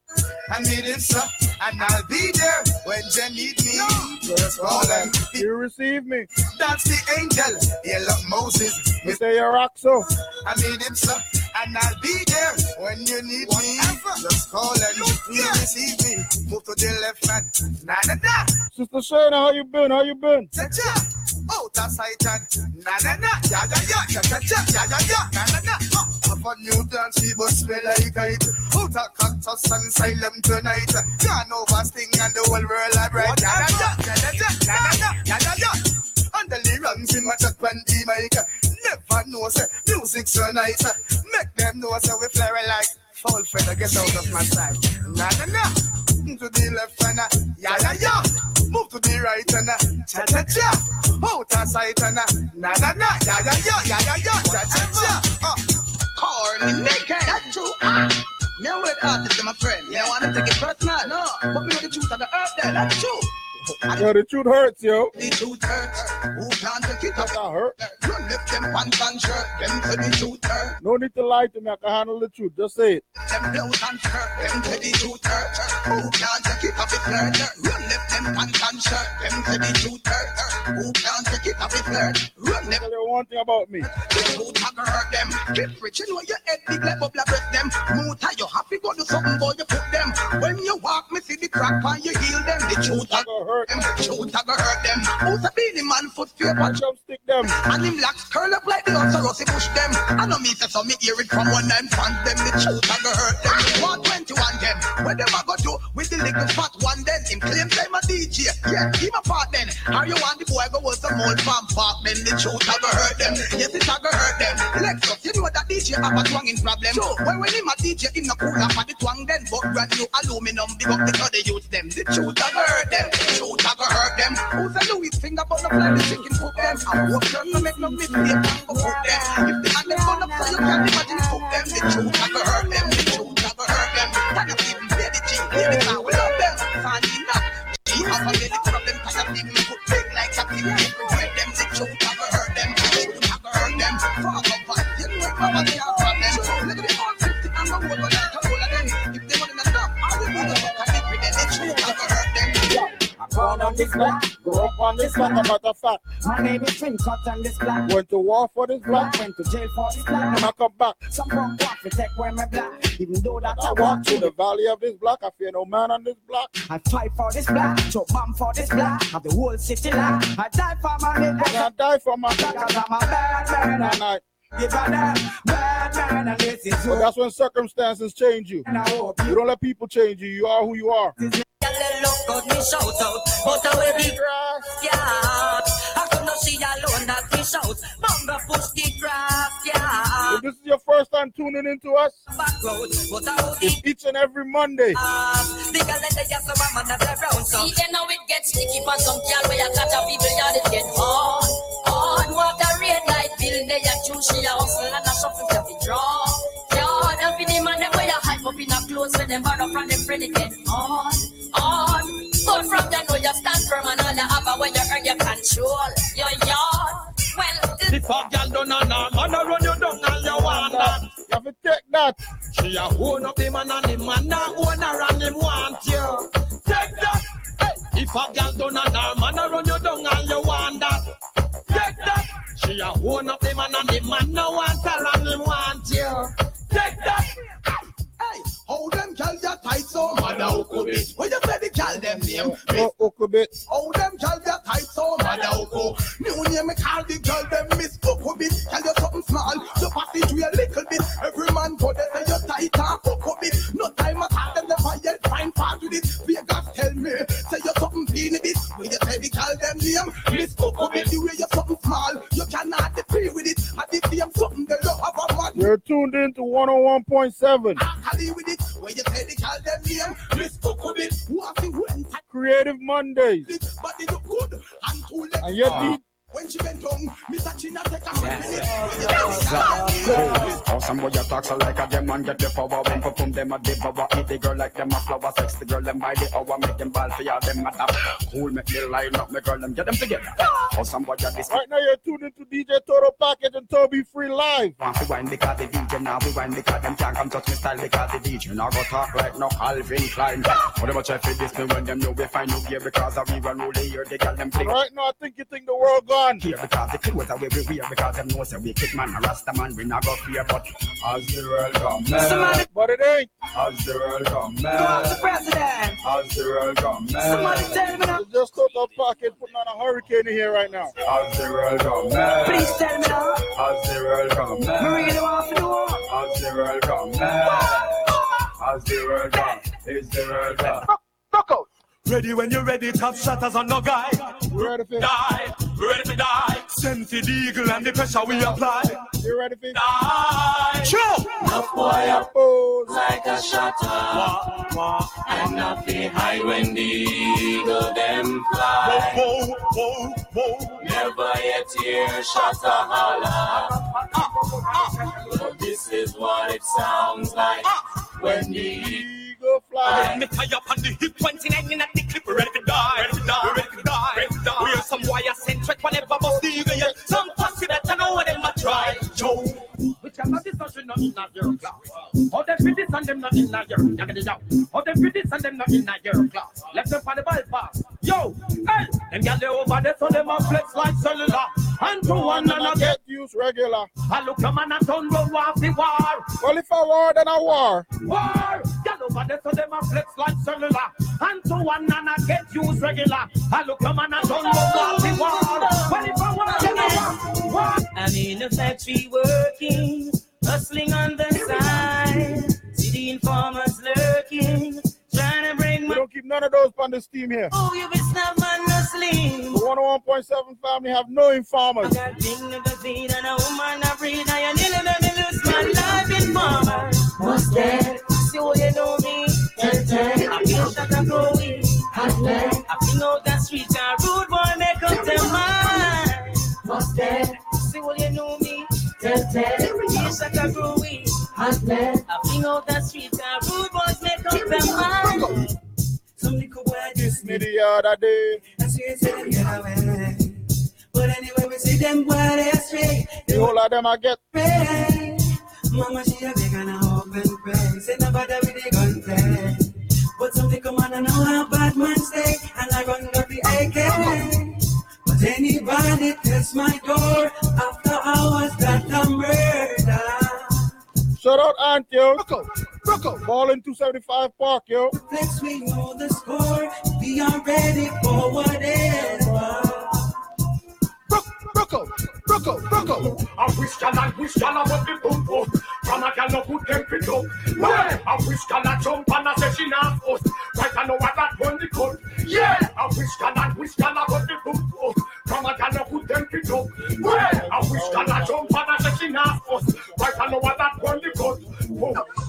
I need him, sir, and I'll be there when they need me. First call. You receive me. That's the angel. Hey, look, Moses. Mr. Yaraxo. I need him, sir, and I'll be there when you need me. Just call and you receive me. Move to the left hand. Na na na. Sister Shayna, how you been? How you been? Cha cha. Oh, that's Satan. Na na na. Ya ya ya. Cha cha cha. Ya ya ya. Na na na. Oh, have a new dance, she must smell like it. Out of cactus and silent tonight. Gone over sting and the whole world are bright. And the lyrics in my chat when the mic. Never know, say, music so nice. Make them know, say, we flare like foul feather. Get out of my sight. Na na na. To the left and uh, ya ya ya. Move to the right and uh, cha cha cha. Out of sight and uh, na na na. Ya ya ya ya ya ya. Cha cha cha. Uh. Corny naked. That's true. Me a word artist, my friend. You don't want to take it personal, no. But know the truth of the earth. That's true. Yo, the truth hurts, yo. The truth hurts. Who can't take it up? That hurt. Run lift them pants and shirt. Them to the truth hurt. No need to lie to me. I can handle the truth. Just say it. Them blouse and skirt. Them to the truth hurt. Who can't take it up? It flirt. Run lift them pants and shirt. Them to the truth hurt. Who can't take it up? It flirt. Run lift Tell you one thing about me. The truth hurt them. Get rich, you know your head big like bubble breath them. Moota, you happy go do something, boy, you put them. When you walk, me see the crack on you heal them. The truth go hurt them. Truth a go hurt them. Who's a Beenie Man foot fear Watch them stick them. And him locks curl up like the answer Rossi push them. I know me say so me hear it from one end fan them. The truth a go hurt them. 121 them. Where them a go do with the little fat one then? Him claim them a DJ. Yeah, him a part then. How you want the boy go was some old farm park then? The truth a go hurt them. Yes, it a go hurt them. Lexus, you know that DJ have a twanging problem. So when when him a DJ, him no cool up for the twang then. But brand new aluminum, big up the other use them. The truth a go hurt them. Truth a go hurt them. Who's a Louis finger but no fly the chicken cook them. I them to make no mistake and go cook them. If the man them up so you can't imagine cook them. The truth a go hurt them. The truth a go hurt them. Can you even play the G? Play the. We love them. Can't enough. G have a belly problem. Cause I think me put big like a big everywhere them. The truth a go hurt them. The truth a go hurt them. Fuck up. You know it, they are this block, grew up on this block. A matter of fact, My name is Twin Cut on this block. went to war for this block. Went to jail for this block. When I come back, Some want to take away my block. Even though that I walk through the valley of this block. I fear no man on this block. I fight for this block, so bomb for this block. Have the whole city locked. I die for my. And I die for my Cause I'm a bad man. And I, Give a damn. Bad man. And this is but that's when circumstances change you. You don't let people change you. You are who you are. Girl, look out, me shout out, but away the grass, yeah. I could not see alone that me shout, Bunga push the grass, yeah. If this is your first time tuning into us, but I would it's each and every Monday. The girl that they just a woman of the brown so See then now it gets sticky for some girl where you got a people yard it get on On what a red light bill they a choose she a hustle and a shuffle to be draw up in a clothes when them borrow from them friend get on On But from you oh, know you stand firm and all you have when you earn your control Your yard Well If a girl done a norm, man a run you down and you want that. You have to take that. She a own up the man and the man a own her and him want you. Take that. Hey. If a girl done a norm, man a run you down and you want that. Take that. She a own up the man and the man no want her and him want you. Take that. How them girl ya tight so mother Okubit? When you say the girl them name, Oh, Okubit. how them girl ya tight so mother Oko? New name me call the girl them Miss Okubit. Tell your something small. you we a little bit. Every man go there say you tight and fuck up it. No time at all, them never yet find fault with it. Vegas tell me, say you something peanut it. When you say the call them name, Miss Coco it. The way you something small, you cannot defeat with it. And if you something they a man. You're tuned in to 101.7. Cali with it. When you say the call them name, Miss Coco it. Walking when Creative Mondays. but they look good and yet, the- ah. When she bent down, Mr. China take a minute. Oh, some boy talk so like a them and get the power When perform them a devour Eat the girl like them a flower Sex the girl them by the hour Make them ball for y'all them a tap Cool make me line up Me girl them get them together Oh, some boy this Right now, you're tuned into DJ Total Package and Toby Free Live. Want to wine because the DJ now we wine because them can't come touch me style because the DJ now go talk like no Calvin Klein. What about try for this me when them know we find new gear because of we run rule here they got them fling. Right now, I think you think the world gone. Here because the clothes are way we wear because them know say we kick man a rasta man we not go fear but as the world come Somebody- But it ain't. As the world come Mr. President. As the world come Somebody tell me now. It's just Total Package putting on a hurricane in here right now. As the world come Please tell me now. As the world come Me really want to know. As the world come As the world come Is the world come Ready when you're ready, top shatters on no guy. Ready for die, ready to die. Send for the eagle and the pressure we apply. You ready for die? Show. Enough boy up pose like a shutter. And not behind when the eagle them fly. Whoa, whoa, whoa. Never yet hear shutter holler. But this is what it sounds like when the eagle fly. Me tie up on the hip 29 in at the clip, ready to die, ready to die, ready to die, ready to die. We're some wire centric, whenever bust the eagle, yeah. Some pussy that I know what them a try. Joe. Which I'm not discussion, not in a your class. All them fit this and them not in a your, yaggedy yow. All them fit this and them not in a your class. Left them for the bypass. Yo, hey, them gal they over there, so them a flex like cellular. And to one and a regular. I look a man and turn round off the war. Well, if I war, then I war. War! Gal over there, so them a flex like cellular. And to one and a get used regular. I look a man and turn round off the war. Well, if I war, then I war. War! I'm in the factory working, hustling on the side. See the informers don't keep none of those on this team here. Oh, you be snap man hustling. The 101.7 family have no informers. I got thing of the feed and a woman I breed. I nearly made me lose my life in farmer. What's that? See what you know me. I feel that I'm growing. I fling out the street and rude boy make up their mind. What's that? See what you know me. I feel that I'm growing. I fling out the street and rude boys make up their mind. Some little boy Kiss me the other day. and see it in the other way. But anyway, we see them boy they astray. The whole of them I get. pray. Mama, she a beg and a hope and pray. Say nobody with the gun play. But something come on and know how bad man stay. And I run up the AK. But anybody test my door after hours that murder. Shout out Aunt, yo. Ball in 275 Park, yo. Flex, we know the score. We are ready for whatever. Rocco, Rocco, Rocco. I wish y'all and wish y'all about the boom boom. From a gal no good temperature. Well, I wish y'all a jump and a say she not us. Right I know what that one the cut. Yeah, I wish y'all and wish y'all about the boom boom. From a gal no good temperature. Well, I wish y'all a jump and a say she not us. I know what that one the cut.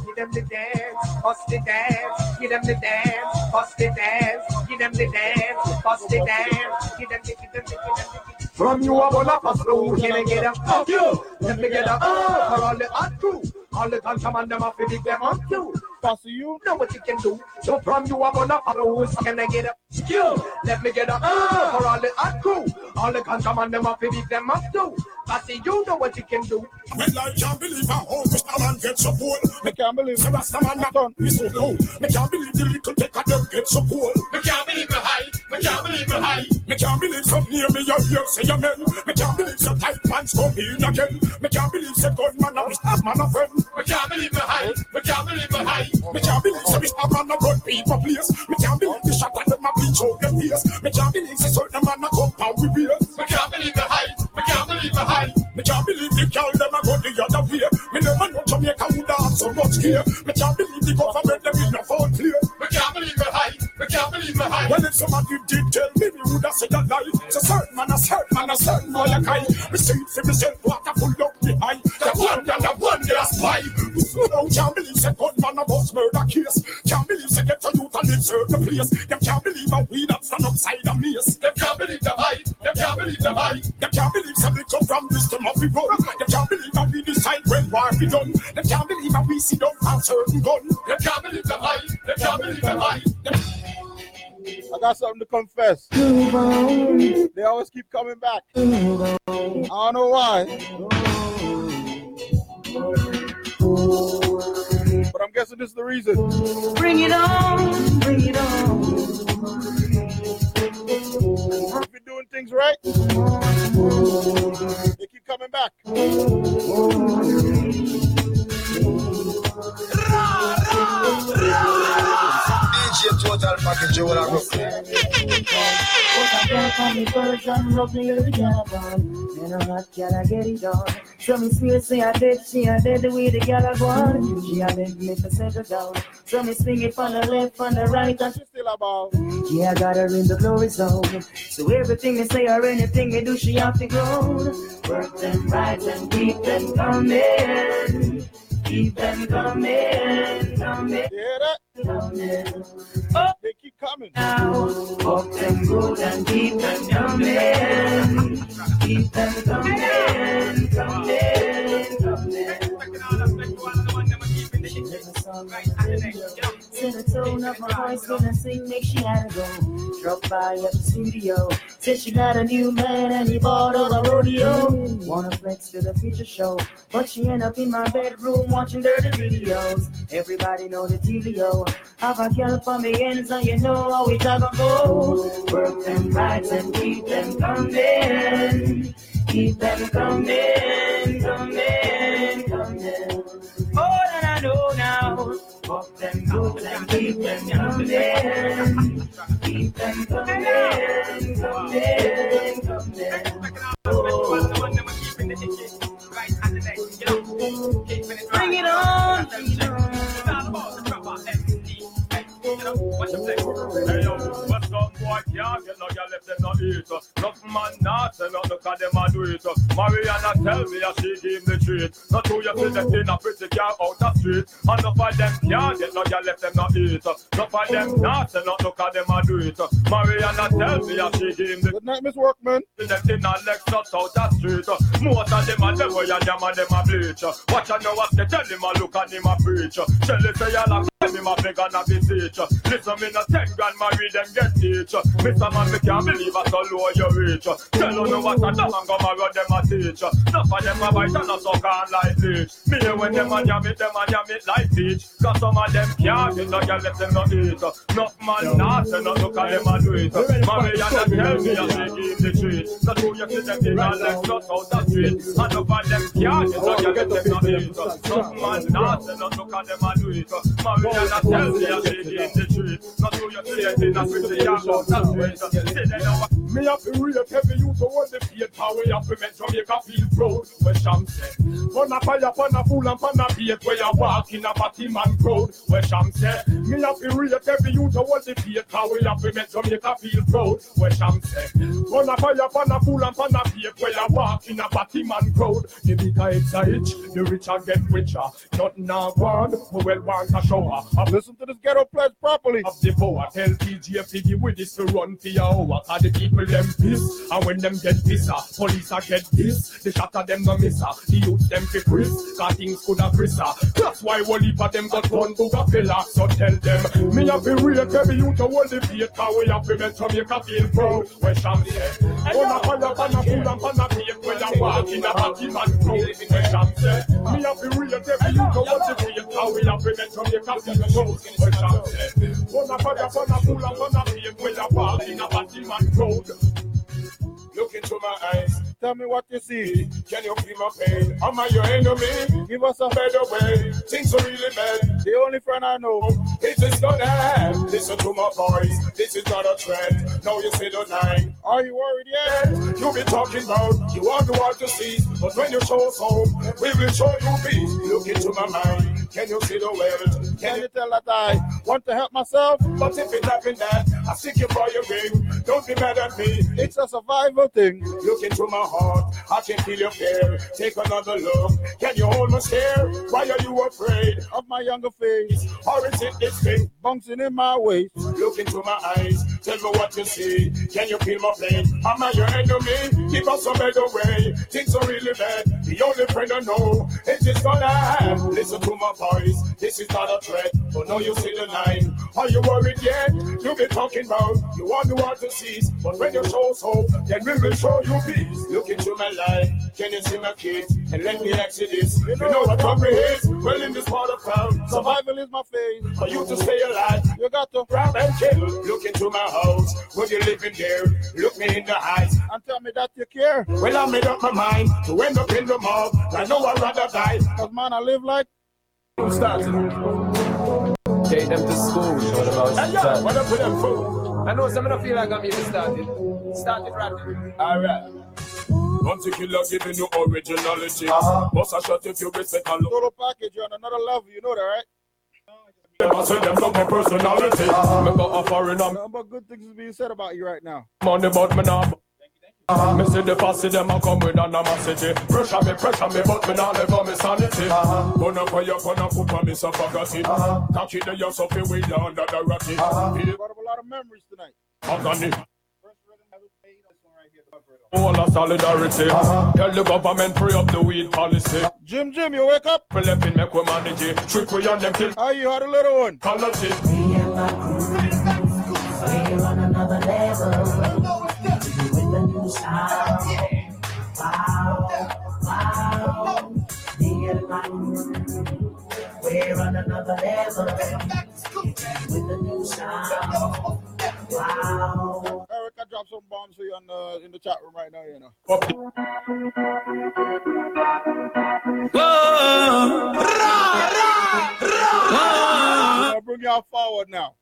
Give them the dance, bust the dance, give them the dance, bust the dance, give them the dance, bust the dance, give them the, give them the, give them the. From you I'm gonna pass through. Can I get up? Fuck you. Let me get up. Oh, for all the hot crew. All the ganja man them have to big them on you. Pass you. Know what you can do. So from you I'm gonna follow. Can I get up? You. Let me get up. Oh, for all the hot crew. All the ganja man them have to big them up too. But see you know what you can do. Well, I can't believe how Mr. Man get support. I can't believe the Rasta man not done. Me so low. Me can't believe the little take of them get support. Me can't believe me high. Me can't believe me high. Me can't believe some near me you hear say amen. Me can't believe some tight pants come in again. Me can't believe some gunman a stab man a friend. Me can't believe me high. Me can't believe me high. Me can't believe some stab man a run people place. Me can't believe the shot at them a bleach out them ears. Me can't believe some certain man a come pound with beers. Me can't believe me high. Me can't believe me high. Me can't believe the girl them a go the other way. Me I know Jamaica would have so much care. Me can't believe the government them in a phone clear. We can't believe me high. We can't believe me high. Well, if somebody did tell me, me would have said a lie. So certain man, a certain man, a certain boy, a guy. Me see for myself, water full up behind. The one and the one they a spy. No, can't believe say gunman a boss murder case. Can't believe say get a youth and live certain place. Them can't believe a weed that stand upside a mace. Them can't believe the high. Them can't believe the high. Them can't believe we come from this to Muffy Road. Them can't believe that we decide when war be done. Them can't believe that we see down a certain gun. Them can't believe the high. Them can't believe the high. I got something to confess. They always keep coming back. I don't know why. But I'm guessing this is the reason. Bring it on, bring it on. If you're doing things right, they keep coming back. DJ Total Package, you rock And a. So me swear, say I did, she I did the way the gal I want. She I beg me to settle down. So me swing it from the left, from the right, and she still about. Yeah, I got her in the glory zone. So everything they say or anything they do, she have to grow. Work them right and keep them coming. Keep them coming, coming. Hear that? Oh, they keep coming. Walk them good and keep them coming. Keep them coming, coming, coming. To the tone of my voice, gonna sing, make she had to go. Drop by at the studio. Said she got a new man and he bought all the rodeo. Wanna flex to the feature show, but she end up in my bedroom watching dirty videos. Everybody know the Telio. Have a girl for me ends and you know how we talk go. Work them right and keep them coming. Keep them coming, coming, coming. More than I know now. Keep them coming. Keep them coming, coming, coming. Bring it on, bring it on. Boy? Can't get no girl if them not eat. Nothing man not say no, look at them a do it. Mariana tell me that she give me treat. Not two you see them in a pretty car out the street. And enough of them can't get no girl if them not eat. Enough of them not say no, look at them a do it. Mariana tell me that she give me. Good night, Miss Workman. Them in a Lexus out the street. Most of them a them and them a them a bleach. Watch and know what they tell him a look and him a preach. Shelly say you like me my beg and a beseech. Listen me no ten grand marry them get teach. Mr. Man me can't believe I so low you reach. Tell you know what a dumb and go marry them a teach. Enough of them a bite and a suck on like bleach. Me hear when them a yam it, them a yam it like peach. Cause some of them can't get no girl let them no eat. Enough man not say no look at them a do it. Mariana tell me I say give the treat. So who you see them in a Lexus out the street. And enough of them can't get no girl let them no eat. Enough man not say no look at them a do it. Tell me I say give the treat. Not in a car out the. Say they know what Me have to real heavy you to hold the faith How we have to make Jamaica feel proud Where Sham say Pon a fire, pon a fool and pon a beat Where you walk in a batty man crowd Where Sham say Me have to real heavy you to hold the How we have to make Jamaica feel proud Where Sham say Pon a fire, pon a fool and pon a beat Where you walk in a batty man crowd The bigger it's a itch The richer get richer Nothing now gone We well want a shower Listen to this ghetto pledge properly. Of the power Tell PJ Figgy with this to run for your hour Cause the people them piss. And when them get pisser ah, Police a get this The shot of them no miss her The youth them fi Chris Cause things could have her. That's why one heap of them got one book of filler. So tell them Me have to rate every youth to hold the faith Cause we have to make Jamaica feel proud. Where Sham say Gonna fire pan a fool and pan a faith When you walk in a batty man crowd Where Sham say Me have to rate every youth to hold the faith Cause we have to make Jamaica feel proud Look into my eyes Tell me what you see. Can you feel my pain? Am I your enemy? Give us a better way. Things are really bad. The only friend I know. It is gonna happen. Listen to my voice. This is not a threat. Now you say nine. Are you worried yet? You be talking about you want the world to see, but when you show us home, we will show you peace. Look into my mind. Can you see the world? Can you tell that I want to help myself? But if it happen that I seek you for your ring, don't be mad at me. It's a survival thing. Look into my heart. I can feel your fear. Take another look. Can you hold my stare? Why are you afraid of my younger face? Or is it this thing bouncing in my waist? Look into my eyes. Tell me what you see. Can you feel my pain? Am I your enemy? Give us a better way. Things are really bad. The only friend I know is this gonna. Listen to my voice. This is not a threat. But now you see the line. Are you worried yet? You be talking about you want the world to cease. But when you show hope, then we will show you peace. Look into my life. Can you see my kids? And let me you this. You know what hungry is? Well, in this part of town, survival is my fate. For you to stay alive, you got to grab and kill. Look into my house. When you living there, look me in the eyes. And tell me that you care. Well, I made up my mind to end up in the mob. I know I'd rather die. Cause man, I live like. Started. Take them to school. What about Hey, yo, what up with them food? I know some of them feel like I'm even started. Started rapping. Alright. Bounty killer giving you originality. Uh-huh. Boss a shot if you respect and love. Total package, you're on another level, you know that, right? I say them love my personality. Uh-huh. Me got a foreigner. Nothing good things is being said about you right now. Money about me now. Uh-huh. Me see the fussy them a come with animosity Pressure me, pressure me, but me not live on me sanity uh-huh. Gonna for you, gonna put on me so forgot it uh-huh. Cocky the young something with you under the ratty uh-huh. Brought up a lot of memories tonight. Agony all of solidarity. Uh-huh. Tell the government free up the weed policy. Jim Jim, you wake up. We left in make we manage it. Trick we on them kill. How you had a little one? Quality. Me and we're on another level. With the new sound. Wow, wow. Me and my crew, we're on another level. Erica drop some bombs for you on the, in the chat room right now, you know. Whoa. I'll bring y'all forward now.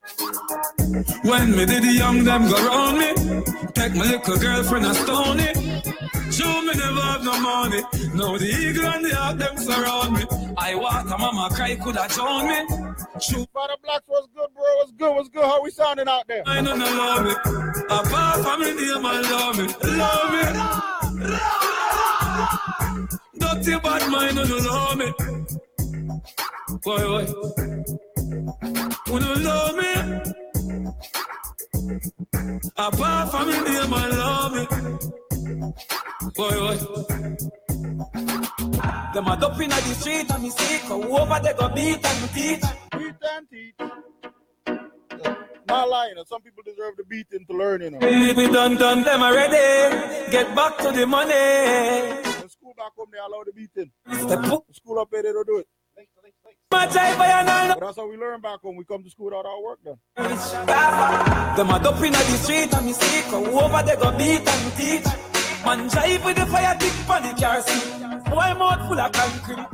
When me did the young them go round me, take my little girlfriend and stone it. Show me never have no money. Now the eagle and the hawk them surround me. I water mama cry could have drown me. Shoot. Father Blacks, what's good, bro? What's good? What's good? How we sounding out there? I don't know love me. Apart from me name and love me. Love me. Dirty bad mind don't love me. Boy, boy. Who don't love me? Apart from me name and love me. Boy, boy. Them a dope inna the street and me sick. Who over they go beat and teach. Beat and teach. Not lying. Some people deserve the beating to learn, you know. We done done them already. Get back to the money. The school back home, they allow the beating. The school up here, they don't do it. But that's how we learn back when We come to school without our work done. Them a dope inna the street and me. Who over they go beat and teach. Man drive with the fire dick on the car seat. Boy mouth full of concrete.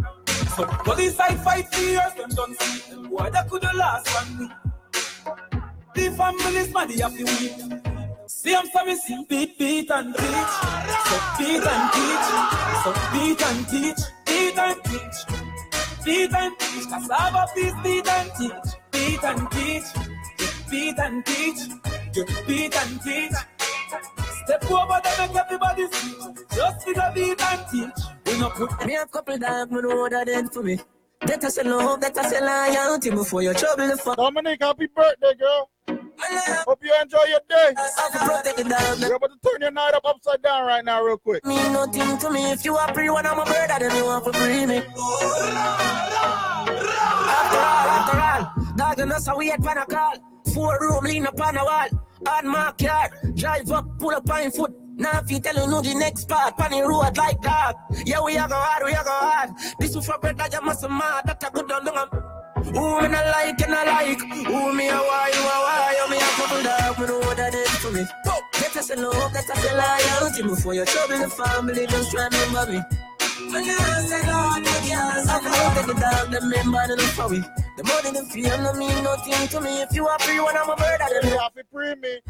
So police side fight for years, them done see. Boy that coulda last one week. The family's mad, they have to weep. See I'm sorry, see beat, beat and teach. So beat and teach. So beat and teach. Beat and teach. Beat and teach. Cassava, please beat and teach. Beat and teach. Beat and teach. Just beat and teach. Step over there, make everybody see. Just figure beat and teach. We no put Me a couple dog, me know that then for me. That I say love, that I say loyalty before you trouble the fuck. Dominic, happy birthday, girl. Hope you enjoy your day. I can protect the dog. You're about to turn your night up upside down right now, real quick. Mean nothing to me. If you are free when I'm a brother, then you want to free me. After all, after all, dog and us, we had pan a call. Four room, lean up on a wall. On my car, drive up, pull up on foot. Now if you tell you know the next part, pan the road like that. Yeah, we are go hard, we are go hard. This is for brother, you must mad. That a good down down. Who me not like and I like Who me a why, you a why You me a couple dog, me know what that is for me Get us feel love, that's a feel loyalty. Before you trouble the family, just remember me. When you say Lord, oh, the girls have out of the dog, them remember the for we. The money, the fame, no mean nothing to me. If you are free, when I'm a bird, I don't You have to free me.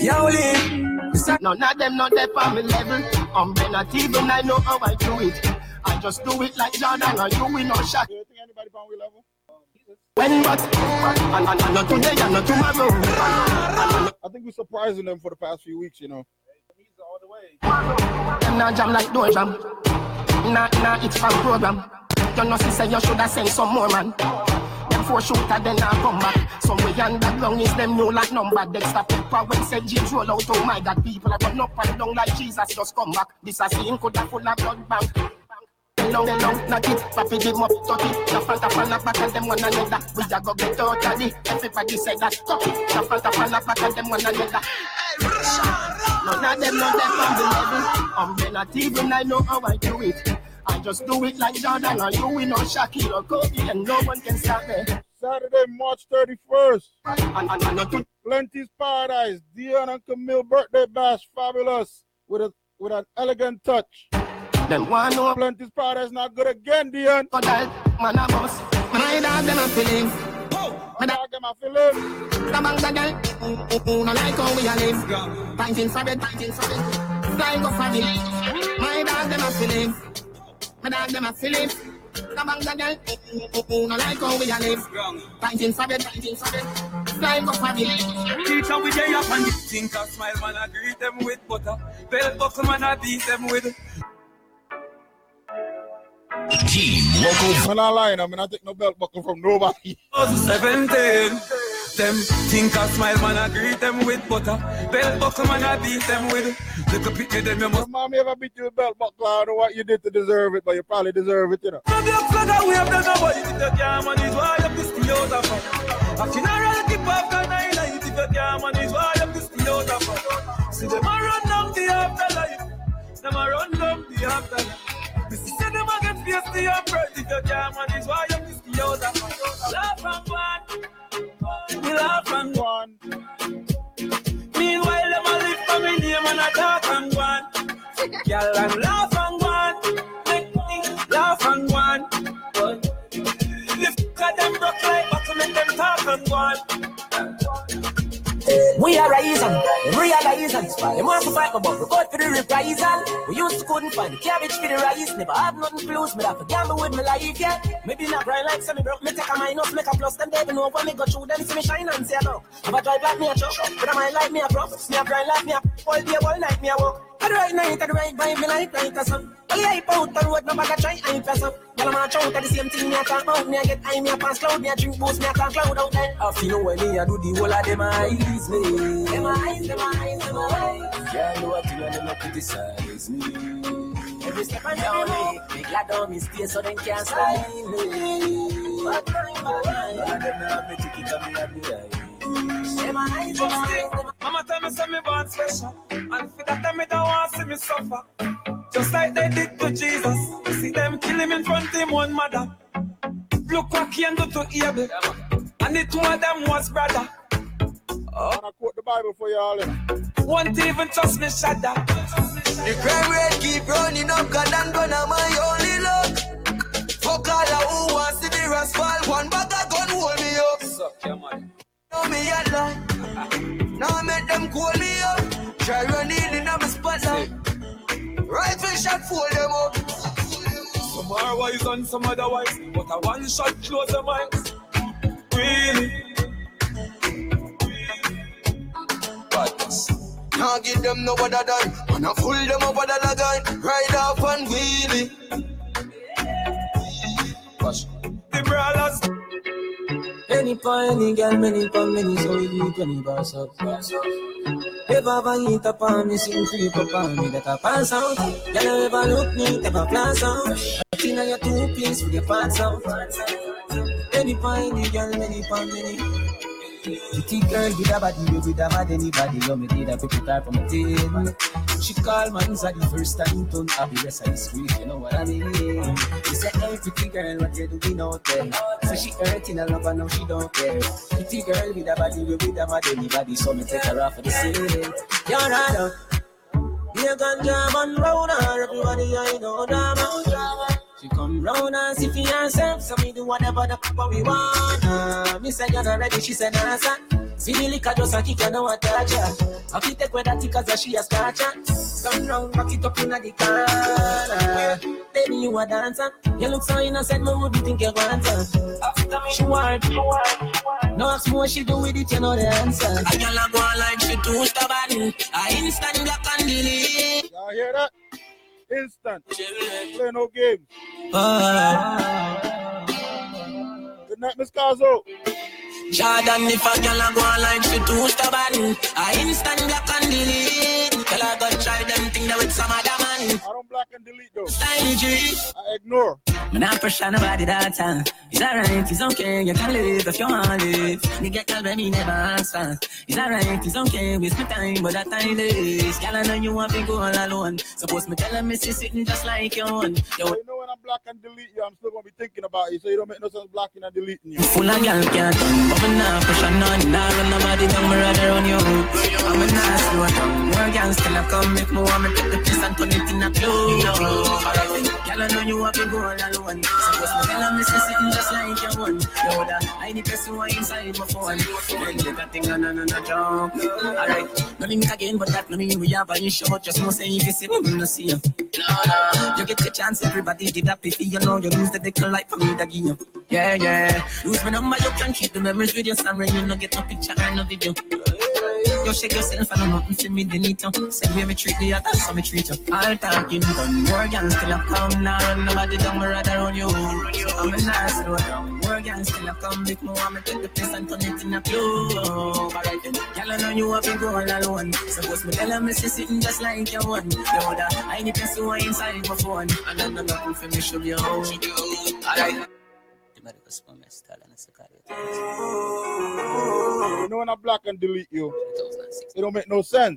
Yo, Lee. None of them not there for me level. I'm not even I know how I do it. I just do it like Jordan or you we no shot. Do you think anybody on we level? When but and, and, and not today and not tomorrow. I think we're surprising them for the past few weeks, you know. Them not jam like door jam. Nah, nah, it's from program. You know, sister, you shoulda sent some more man. Them four shooter, then I come back. Some way underground is them know like number. Dexter Pepper when said James roll out. Oh my God, people are run up and down like Jesus just come back. This a scene could have full of blood bank. Long, long, knock it, papi them up, touch it. The front of all back and them one another. We a go get out of it. Everybody say that, touch it. Of all back and them one another. None of them know them from the level. I'm not even I know how I do it. I just do it like Jordan or you, we know Shaquille or Kobe, and no one can stop me. Saturday, March 31st. And, and, and, and, Plenty's Paradise. Dion and Camille birthday bash. Fabulous. With a with an elegant touch. Them one know Plenty's Paradise not good again, Dion. about that man a boss. My dog them a feeling. My dog them a feeling. The bangs a girl, no like how we a live. Pinting for bed, pinting for bed. Flying up for me. My dog them a feeling. My dog them a feeling. The bangs a girl, no like how we a live. Pinting for bed, pinting for. Flying up for me. Teacher, we day up and think a smile, man, I greet them with butter. Belt buckle, man, I beat them with. Team Local I'm not lying, I mean, I take no belt buckle from nobody. 17. Them think a smile, man, I greet them with butter. Belt buckle, man, I beat them with. Little picture, them, you must. Mommy ever beat you with belt buckle? I don't know what you did to deserve it, but you probably deserve it, you know. From your flag away, I'm not nobody. If you can't manage, why you have to stay out of it? A funeral keep up the night light. If you can't manage, why you have to stay out of? See them a run down the afterlife. Them a run down the afterlife. You get your birth. If you can't manage, why you stay out of it? Laugh and go on. We laugh and go. Meanwhile, them a live for me name and a talk and go on. Girl and We are rising, realizing. Them want to fight but we got for the reprisal. We used to couldn't find the cabbage for the rice. Never had nothing to lose, but I forgot me with my life, yeah. Maybe not cry like semi broke, me take a minus, make a plus, then they know when me go through them, see me shine and say no. If I drive like me a truck, but I might like me a prof. Me a grind like me a all day, all night me a walk. At the right night, at the right vibe, me like night or some. Well, yeah, out the road, no bag a try, I press up. Girl, I'm a chow, the same thing, me a talk about. Me a get high, me a pass cloud, me a drink boost, me a talk cloud out there. I feel when me a do the whole of them eyes, me. Them eyes, them eyes, them eyes. Yeah, know what you and them a criticize me. Every step I down me, me glad on me stay so them can't slide me. But time by time, all of them have me ticket and me have the eyes. Them eyes, them eyes, them Mama tell me say me born special, and for that time me don't want to see me suffer. Just like they did to Jesus, you see them kill him in front of him one mother. Look what Cain do to Abel, and the two of them was brother. I quote the Bible for y'all. You. Won't even trust me, shudder. The crime rate keep running up, God and gonna my only luck. Fuck all of who wants to be rascal, one bag of gun hold me up. Suck your money. Know me a lie. Now I make them call me up. Try running in on my spotlight. Rifle shot, fool them up. Some are wise and some otherwise, but a one shot close the minds. Really? Badness. Can't give them no other than. Man, I pull them up with a lagan. Ride off and wheelie. The brawlers. Any point, any girl, many pon many, so we do twenty bars up. If I ever hit upon me, sing creep upon me, that I pass out. Girl, ever look neat, ever pass out. Think on your two piece with your pants out. Any point, any girl, many pon many. Pretty girl with a body, you with a mad anybody. Love me, did I put her from my table. She call man for the first time, turn up the rest of the street, you know what I mean? She said, hey, pretty girl, what you doing out there? So she hurting a love and now she don't care. Pretty girl with a body, you with a mad anybody. So me take her off of the scene. You're not out. Be a ganja man round everybody I know drama. She come round and see for herself, so me do whatever the fuck we want. Uh, me say you're not ready, she said nah son. See the liquor just a kick, you know what touch her. I fit take with that tick as she a scratch her. Come round, back it up in the corner. Baby, you a dancer. You look so innocent, me would be think you want her. She want, she want. No ask me what she do with it, you know the answer. I girl a go on like she too stubborn. I instant black and delete. Y'all hear that? Instant. Play no games. Ah. Good night, Miss Caso. Jordan, if a girl a go on like she too stubborn, I instant black and delete. Tell her go try them thing that with some other man. I don't black and delete though. Style G. I ignore. Man, I pressure nobody that time. It's alright, it's okay, you can live if you want live. Nigga, girl, baby, never answer. It's alright, it's okay, waste my time, but that time is. Girl, I know you want to go all alone. Suppose me tell her, me see sitting just like your own. Yo, You know when I'm black and delete you, I'm still gonna be thinking about you, so you don't make no sense blocking and deleting you. Full of girl can't done, but me nah pressure none. Nah run nobody down, me rather run you. I'm a nah slow down. More girls still a come, make me want me take the piece and turn it in a clue. Girl I know you want to go all alone. Suppose me tell her me say sitting just like your one. Yo, that I need see what inside my phone. Then get that thing on and on a jump. Alright, no limit again, but that no mean we have an issue. Just know say if you see me, no see you. No, no, you get your chance, everybody did that if you know you lose the dick life for me, that give you. Yeah, yeah. Lose my number, you can keep the memories with your son you no get no picture and no video. You shake yourself and nothing to me, they need you. Say where me treat the other, so me treat you. All talking done, more gangs still a come now. Nobody down, me rather run you. I'm a nice slow down. More gangs still a come, make me want me take the place and turn it in a clue. Alright then, girl, I know you have been going alone. Suppose me tell her me she sitting just like your one. You know that I need to see what inside my phone. And then nothing for me should be home. Alright. You know when I block and delete you, it don't make no sense.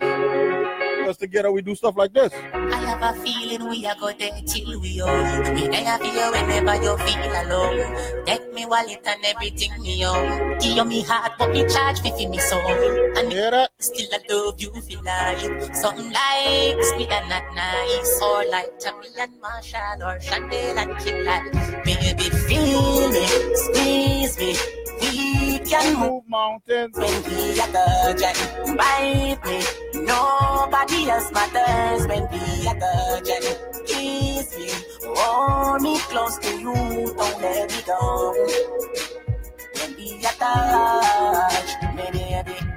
Because together we do stuff like this. I have a feeling we are going there till we old. Me there for you whenever you feel alone. Take me wallet and everything me own. Give you me heart, but me charge me for me soul. And still I love you feel like something like sweet and not nice. Or like Tommy and Marshall or Chandel and Killal. Baby, feel me, squeeze me. We can move mountains when we are virgin. Bite me, nobody else matters when we are virgin. Kiss me, hold me close to you, don't let me go. When we are touched, me baby.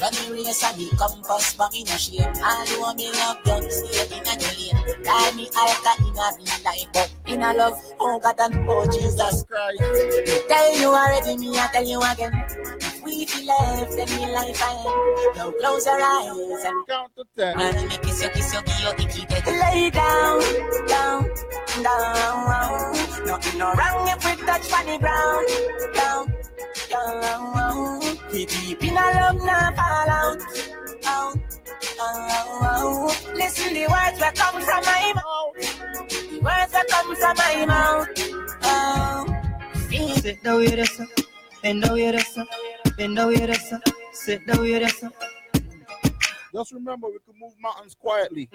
Run the race and the compass back in a. All you me love done, stay in a lane. Call me alka in a real life, but in a love, oh God and oh Jesus Christ. Tell you already, me I tell you again. If we feel left, then me life I end. Now close your eyes and count to ten. And me kiss you, kiss you, give you icky dead. Lay down, down, down. Nothing no wrong if we touch on the ground. Down, down. We deep in a love, now fall out. Out, out, out. Listen the words that come from my mouth. The words that come from my mouth. Oh. Sit down with us, bend down with us, bend down with us, sit down with us. Just remember, we can move mountains quietly.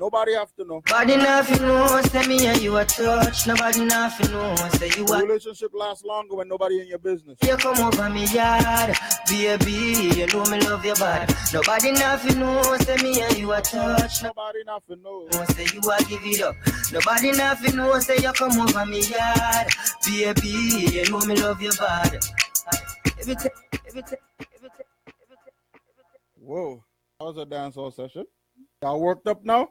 Nobody have to know. Nobody nothing know, say me and you a touch. Nobody nothing know, say you a. relationship lasts longer when nobody in your business. You come over me yard, baby. You know me love your body. Nobody nothing know, say me and you a touch. Nobody nothing know. Say you a give it up. Nobody nothing know, say you come over me yard, baby. You know me love your body. Whoa. That was a dancehall session. Y'all worked up now?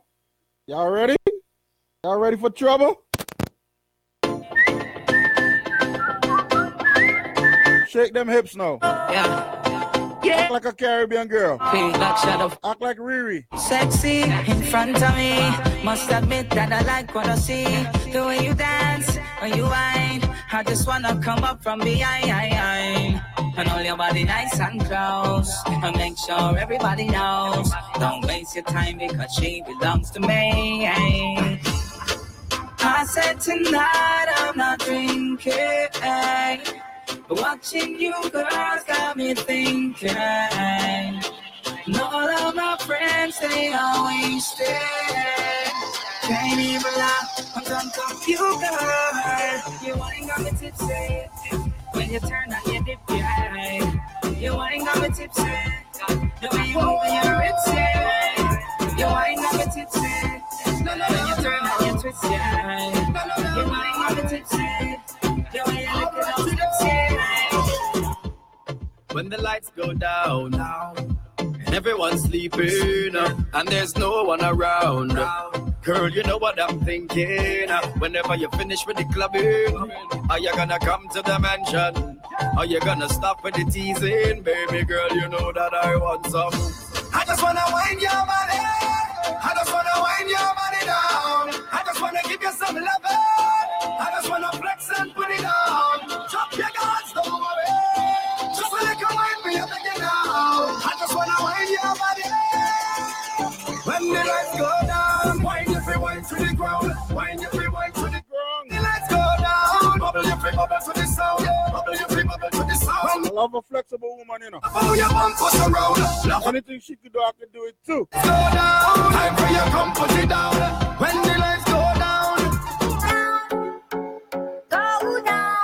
Y'all ready? Y'all ready for trouble? Shake them hips now. Yeah. Yeah. Act like a Caribbean girl. Feel like shadow. Act like Riri. Sexy in front of me. Must admit that I like what I see. The way you dance, when you whine. I just wanna come up from behind. And hold your body nice and close. And make sure everybody knows. Don't waste your time because she belongs to me. I said tonight I'm not drinking. Watching you girls got me thinking. And all of my friends, they are wasted. Can't even lie, I'm drunk off you, girl. You ain't got me tipsy. When you turn when. The lights go down and everyone's sleeping, and there's no one around. Girl, you know what I'm thinking. Whenever you finish with the clubbing, are you gonna come to the mansion? Are you gonna stop with the teasing? Baby girl, you know that I want some. I just wanna wind your body. I just wanna wind your body down. I just wanna give you some love. I just wanna flex and put it on. I love a flexible woman, you know. Oh, your bum push around. Love Anything she could do, I can do it too. go down. Time for you come put it down. When the lights go down. Go down.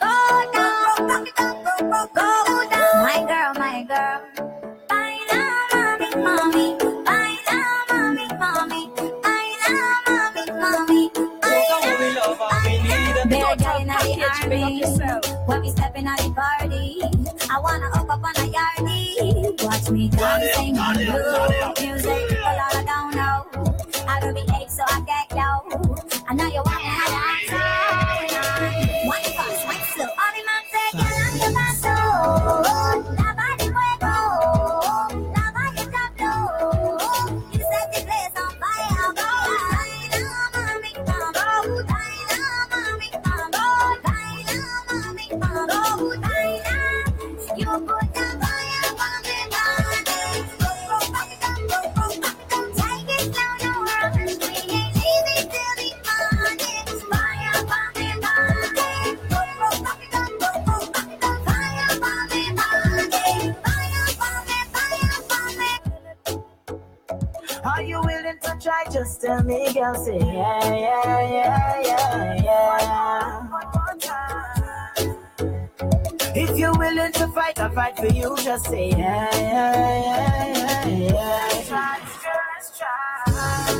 Go down. Go down. My girl, my girl. Baila, mami, mami. Baila, mami, mami. Baila, mami, mami. Baila. Bear guy in the army. When we stepping on the party, I wanna hook up on a yardie. Watch me dancing on Just me, girl. Say yeah, yeah, yeah, yeah, yeah. If you're willing to fight, I'll fight for you. Just say yeah, yeah, yeah, yeah, yeah.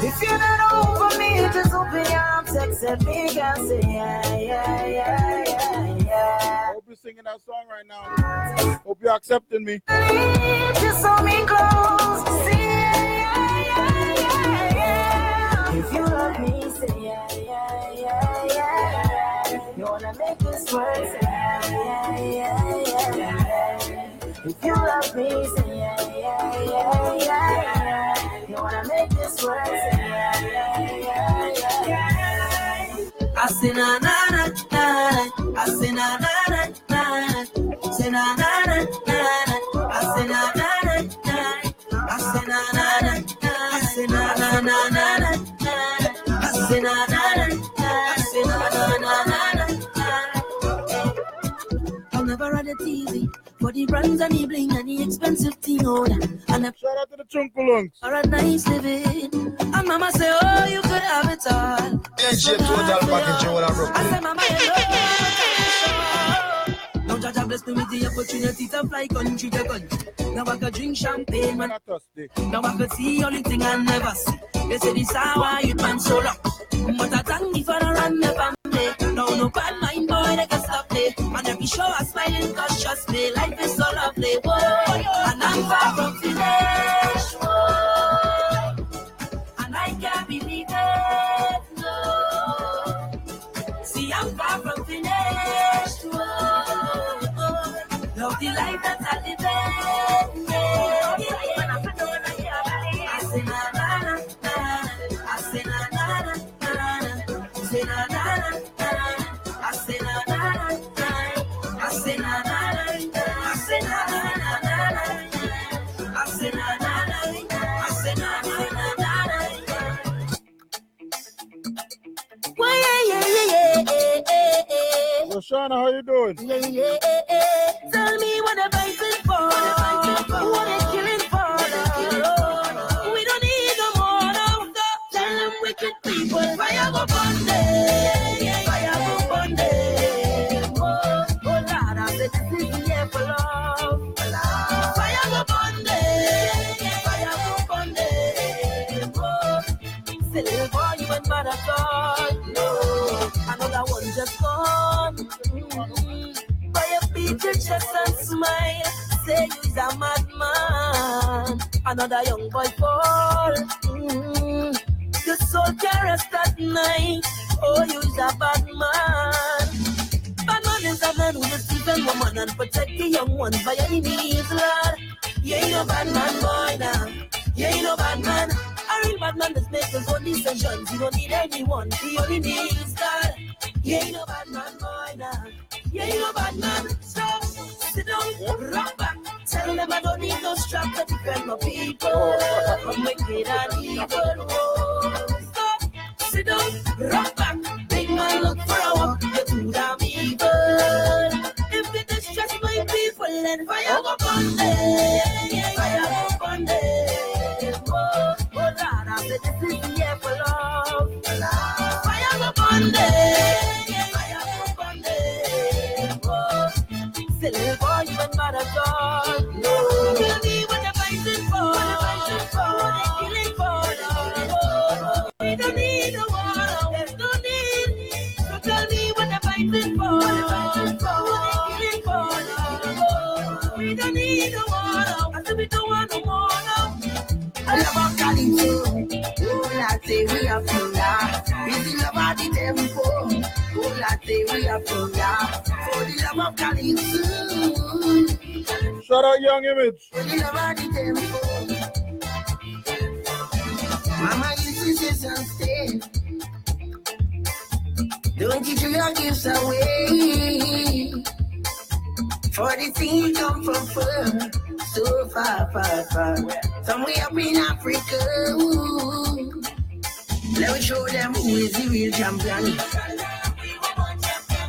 If you're not over me, just open your arms, accept me, girl. Say yeah, yeah, yeah, yeah, yeah. Hope you're singing that song right now. Hope you're accepting me. Just hold me close. Say If you love me, say yeah, yeah, yeah, yeah. yeah. You wanna make this work, say yeah, yeah, yeah, yeah. yeah. If you love me, say yeah, yeah, yeah, yeah. yeah. You wanna make this work, say yeah, yeah, yeah, yeah. yeah. I say na na na na, I say na na na na, say na na na say na na na na, I say na na na na na. I'll never run the TV for the brands and the bling and the expensive thing oh, on. And a shout out to the Chunkulungs for a nice living. And mama say, oh, you could have it all. DJ Total Package, you wanna rock I say, mama, hello. Now Jaja bless me with the opportunity to fly country to country. Now I could drink champagne, man. Now I could see only thing I never see. They say this hour you man so rock. But I thank me for the run me family. No, no bad mind boy, they can stop me. Man, every show I smiling cause trust me, life is so lovely. Whoa, and I'm far from finished. Shauna, how you doing? Yeah, yeah, yeah, yeah. Tell me what they're fighting for. What they're killing for. We don't need no more now. Tell them wicked people, fire go burn chest and smile. Say you's a madman. Another young boy fall. Mm-hmm. Your soul can rest at night. Oh, you's a bad man. Bad man is a man who sleep and woman and protect the young ones by any means, Lord. You ain't no bad man, boy, now. You ain't no bad man. A real bad man just makes his own decisions. You don't need anyone. He only needs God. You ain't no bad man, boy, now. You ain't no bad man. So, sit down, rock back. Tell them I don't need no strap to defend my people. From wicked and evil. Oh, stop, sit down, rock back. Big man, look for a walk. You're too damn evil. If you distress my people, then fire go burn them. Fire go burn them. Oh, Lord, I said this is the year for love. Fire go burn them. Say little boy, bad at all. No, tell me what they're fighting for. What they're fighting for. What they're killing for. Oh, we don't need a war. There's no need. So tell me what they're fighting for. What they're fighting for. What they're killing for. Oh, we don't need a war. I said we don't want no more. I love our Calypso. Oh, I say we are from ya. Busy love of the tempo. Oh, say we are from ya. For the love of Calypso. Shout out Young Image. For the love of the tempo. Mama used to say something. Don't give your gifts away. For the thing come from far, so far, far, far. Somewhere up in Africa. Ooh. Let me show them who is the real champion.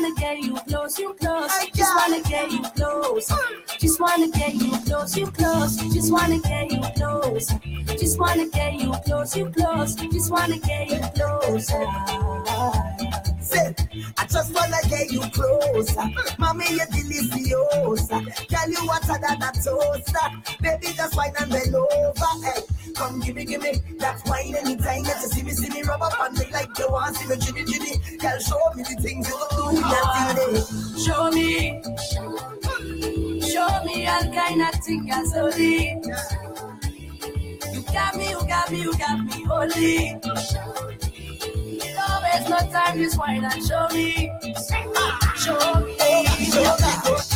wanna get you close, you close. Just wanna get you close. Mm. Just wanna get you close, you close. Just wanna get you close. Just wanna get you close, you close. Just wanna get you close. I just wanna get you closer. Mommy, you're delicious. Tell you what I got that toaster. Baby, just wine and bend over. Hey, come give me, give me that wine anytime that you see me, see me rub up on me like you want see me jimmy jimmy. Girl, show me the things you do. That Show me, show me all kind of things only. You got me, you got me, you got me holy. Don't waste no time, just wine and show me.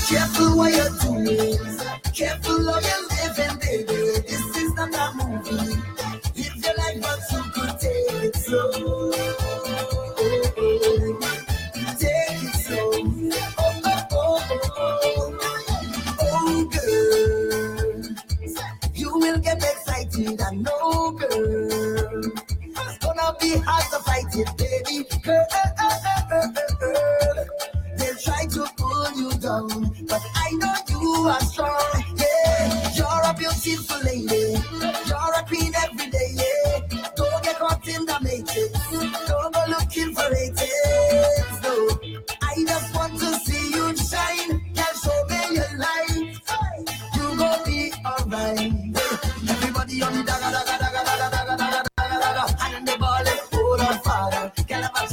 Careful what you're doing. Careful living, baby. This is not a movie. You could take it slow. Take it slow. Oh, oh, oh, oh, girl. You will get excited, I know, girl. It's gonna be hard to fight it, baby. Girl, try to pull you down, but I know you are strong. Yeah, you're a beautiful lady. You're a queen every day. Yeah, don't get caught in the matrix. Don't go looking for haters. No, I just want to see you shine. Can show me your light. You gon' be alright. Everybody on the daga daga daga daga daga daga daga daga. And the ball hold on fire. Girl have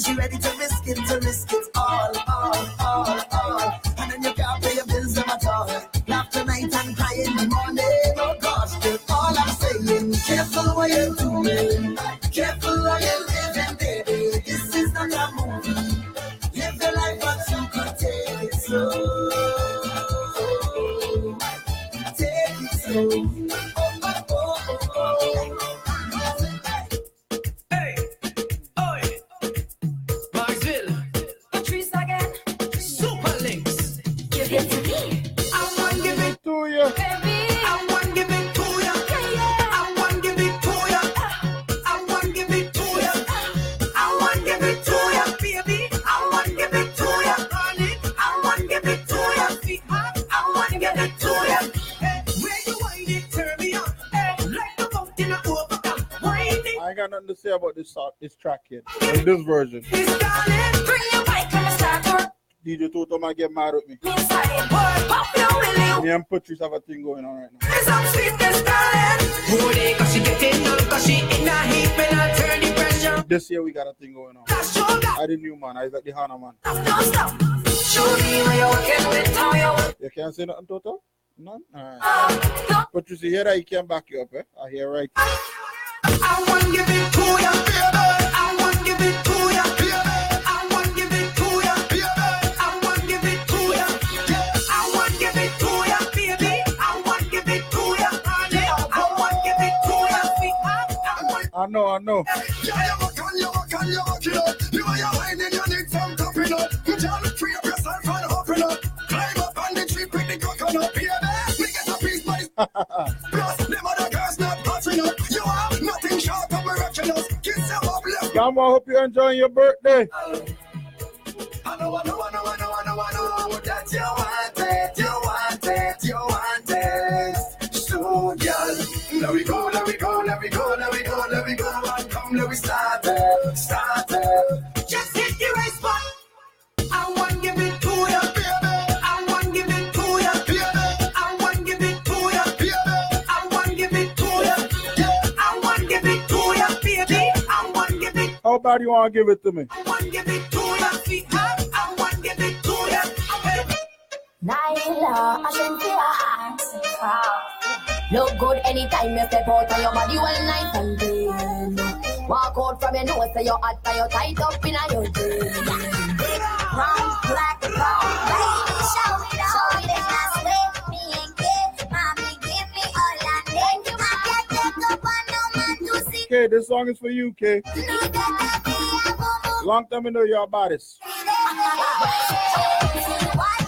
and she ready to risk it, to risk it all, all, all, all. And then you can't pay your bills them at. Laugh tonight and cry in the morning. Oh gosh, That's all I'm saying, careful what you're doing, careful how you're living, baby. This is not a movie. Live your life, but you could take it slow. Take it slow. to say about this song, this track here, like this version. DJ Toto might get mad at me. Me and Patrice have a thing going on right now. This year we got a thing going on. I the new man, I got the Hana man. You can't say nothing, Toto? None? Alright. Patrice, you see here, I can back you up, eh? I hear right. I know, I know. I hope you're enjoying your birthday. I know, I know, I know, I know, I know, I know. anybody want to give it to me? Look good anytime you step out of your body well night and then Walk out from your nose to your hot to your tight up in a your jeans Round, black, round, black Okay, this song is for you, Kay. Long time I know your bodies.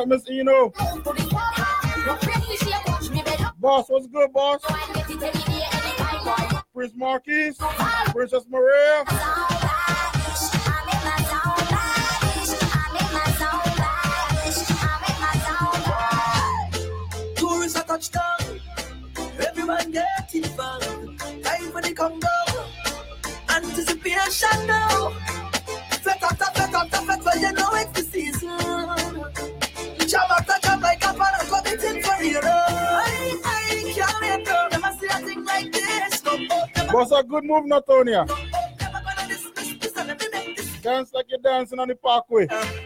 up, Miss Eno? Boss, what's good, boss? Prince Marquis, Princess Maria. good move, not. Dance like you're dancing on the parkway. Uh.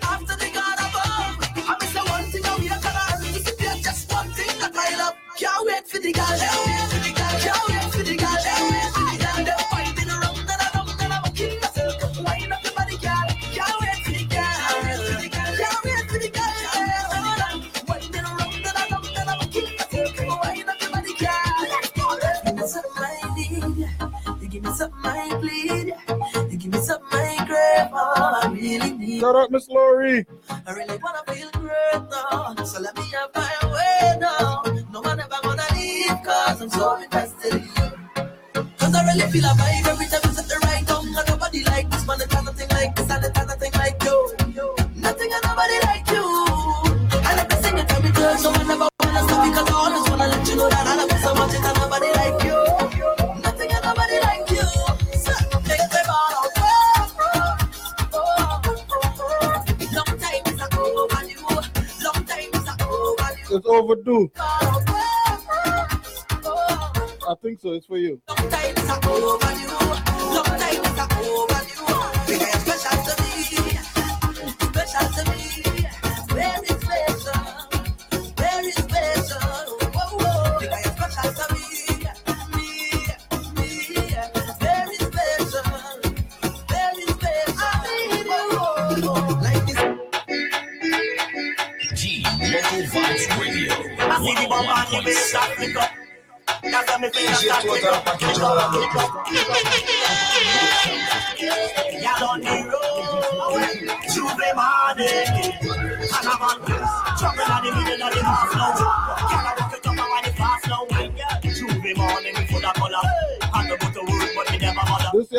Miss Laurie. I really wanna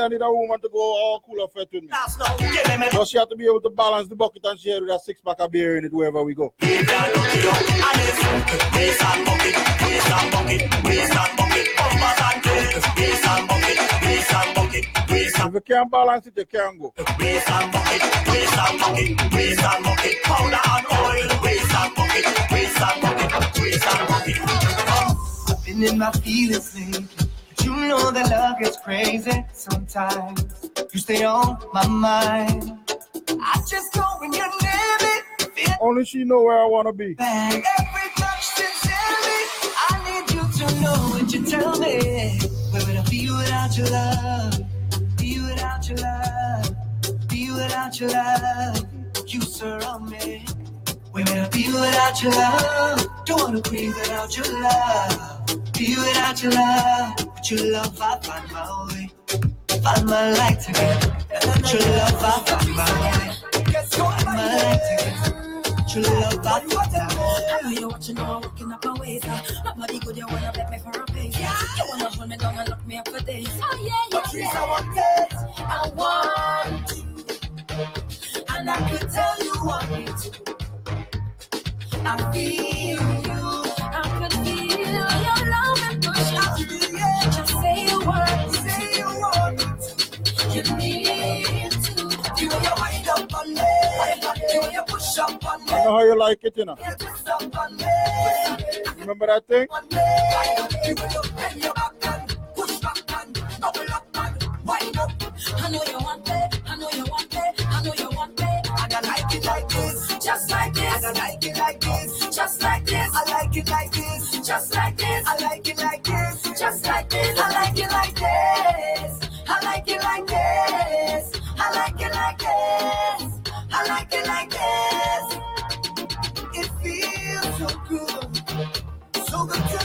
I need a woman to go all cool of fit with me. So she had to be able to balance the bucket and share had with a six pack of beer in it wherever we go. If you can't balance it, you can't go. waist and bucket, waist and bucket, waist and bucket, powder and oil, waist and bucket, waist and bucket, waist and bucket. I've been in my feelings But know that love gets crazy sometimes. You stay on my mind. I just know when you're near me. Only she know where I want to be. bad. Every touch sincerely. I need you to know what you tell me. Where would I be without your love? Be without your love. Be without your love. You surround me. Would I be without your love? Don't wanna breathe without your love. Be without your love. But your love, I find my way. Find my light together. But your love, I find my way. Find my together. But your love, I find my way. I know you're watching, I'm working up my ways. uh. Nobody good, you wanna bet me for a face. You wanna hold me down and lock me up for days. Oh yeah, yeah, Patrice, yeah. I want it. I want you, and I could tell you want me to. I feel you, I could feel your love and push out. Just say a word, say a word. You need to. You know you wind up on me. You know you push up on me. I know how you like it, you know. You up on me. Remember that thing? You know you bend your Just like this, I like it like this. just like this, I like it like this, just like this, I like it like this. just like this. I like it like this. I like it like this. I like it like this. I like it like this. It feels so good, so good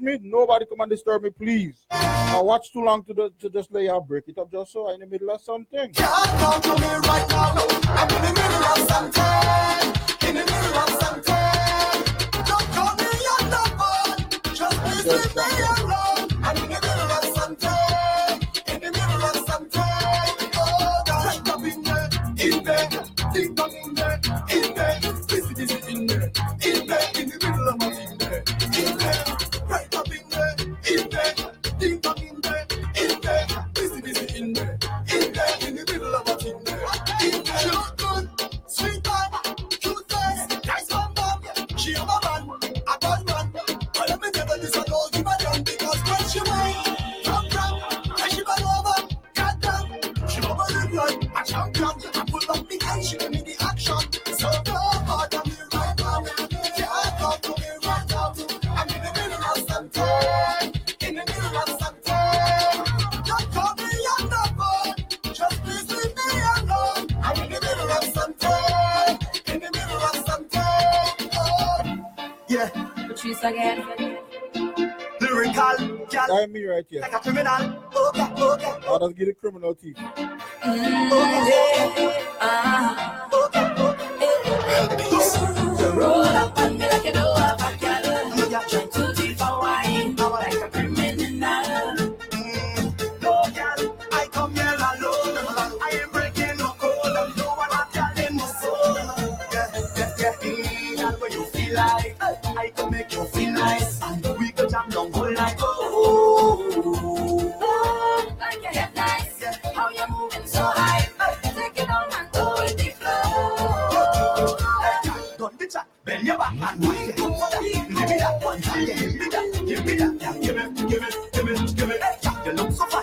me. Nobody come and disturb me, please. I watch too long to, the, to just lay out, break it up just so in the middle of something. Can't talk to me right now. I'm in the middle of something. Olha. que não só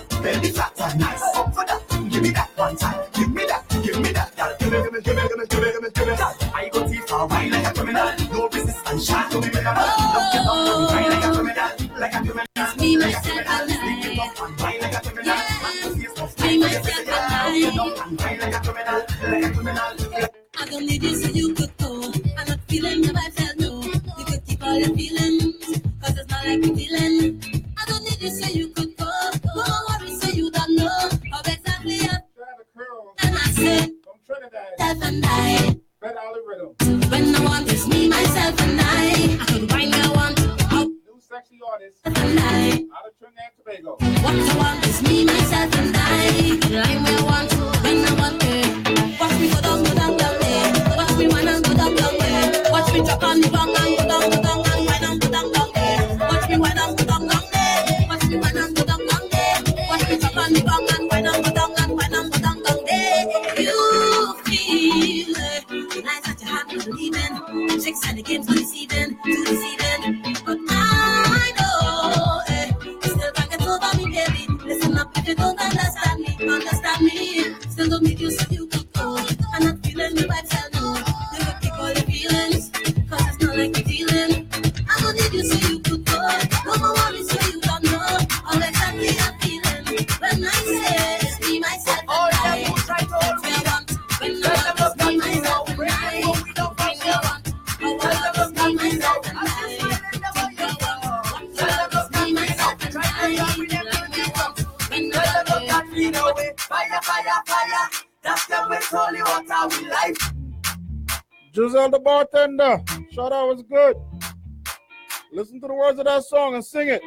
song and sing it.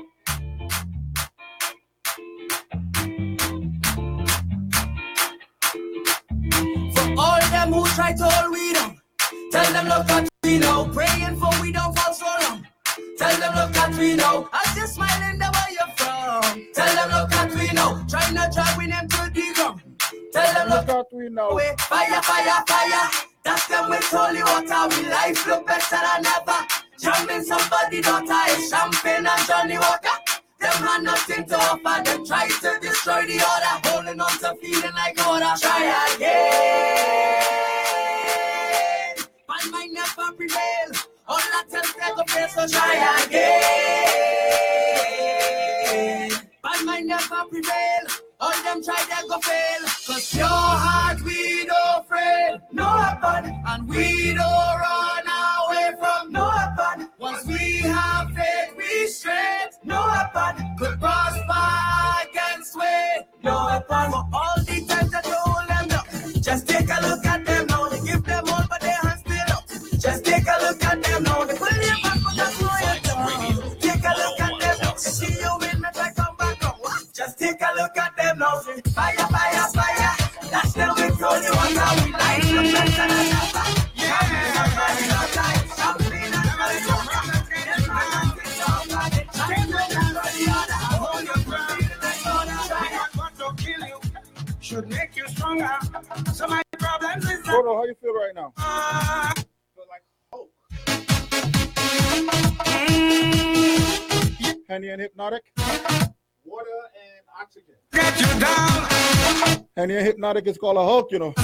Henny and called a Hulk, you know.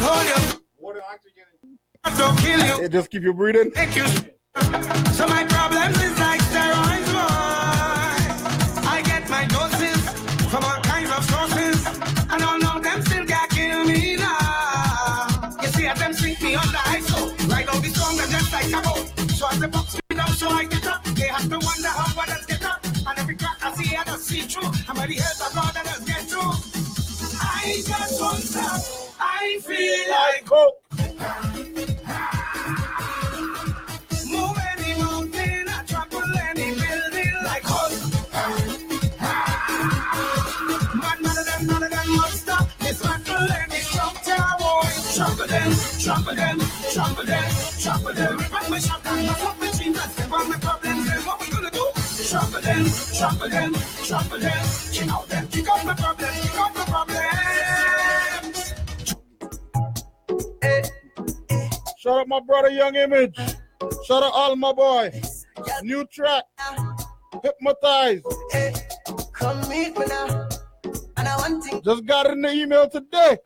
Water, oxygen. It just keep you breathing. Make you. So my problems is like steroids, boy. I get my doses from all kinds of sources, and all of them still got kill me now. You see, as them sink me on the ice, so right now the song just like a boat. So as the box me down, so I get up. They have to wonder how others get up, and every crack I see, I just see through. By the help of God, I just get through. I just. I feel like hope. Move mountain, I trample any building like Hulk. Man, none of them, none of them must stop. Dismantle any strong tower. Trample them, trample them, trample them, trample them. Rip my shotgun, my fuck machine, that's the one my problems. Then what we gonna do? Trample them, trample them, trample them. Kick out them, kick out my problems. Shout out my brother Young Image. Shout out all my boys. New track. Hypnotize. Come meet me now. And I want to Just got in the email today.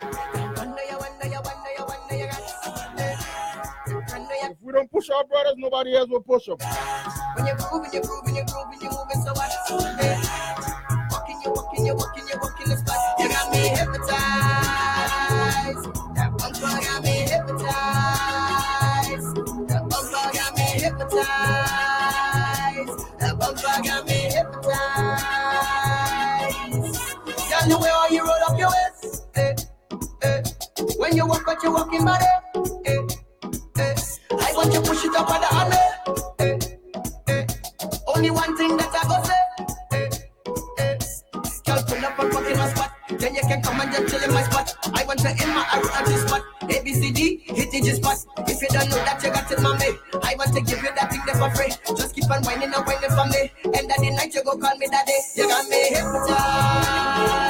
If we don't push our brothers, nobody else will push them. When you're grooving, you're grooving, you're grooving, you're moving so what? Hey. Walking, you're walking, you're walking, you're walking the spot. You got me hypnotized. Hypnotized. That bumper got me hypnotized. Girl, the way how you roll up your waist. eh, eh. When you walk, but you walking body. eh, eh. I want you push it up on the hand. eh, eh. Only one thing that can come and just chill in my spot. I want to in my R&B spot. A B C D, hit the G spot. If you don't know that, you got it, mommy. I want to give you that thing there for free. Just keep on whining and whining for me. End of the night, you go call me daddy. You got me hypnotized.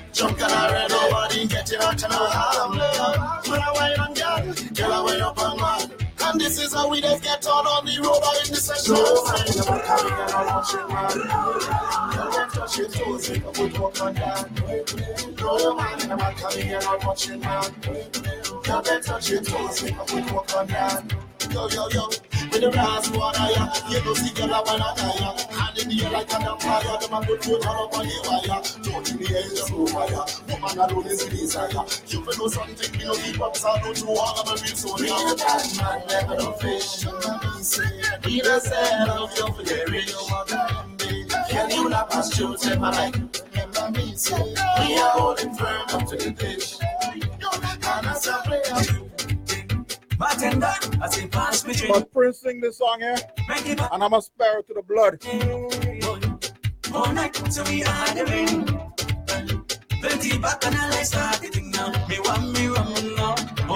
Jump and already. Nobody getting on to no harm. When I wait on girl I wait up on man. And this is how we just get on on the road or in the section. No, man, you never carry that on watching man. Girl, don't touch your toes, if I put walk on down. No, man, in you never carry that on watching man. Girl, don't touch your toes, if I put walk on down. Yo, yo, yo, with the brass water, yeah. You know, see, girl, I wanna die, Hand in the air like a damn fire. Them a good foot all up on the wire. Don't in the air, just no fire. Woman alone is desire. You will know something, you know, keep up, so don't you all of a real soul. We the bad man, Can you not pass you, take my life? We are holding firm up to the pitch. But Prince sing this song here, and I'm a spare to the blood. All night,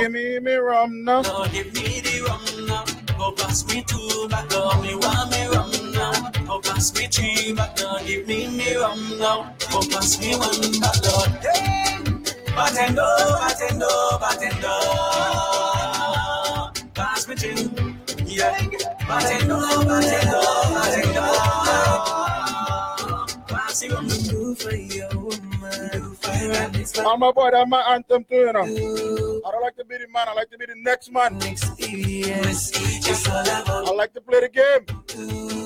Me give me me rum now. No, give me the rum now. Go pass me two, but no, me want me rum now. Go pass me three, but no, give me me rum now. Go pass me one, but no. Hey, bartender, bartender, bartender. Pass me gin, yeah. Bartender, bartender, bartender. Pass the rum. Do for your Oh my boy, that's my anthem too, you know. I don't like to be the man, I like to be the next man. I like to play the game. Me.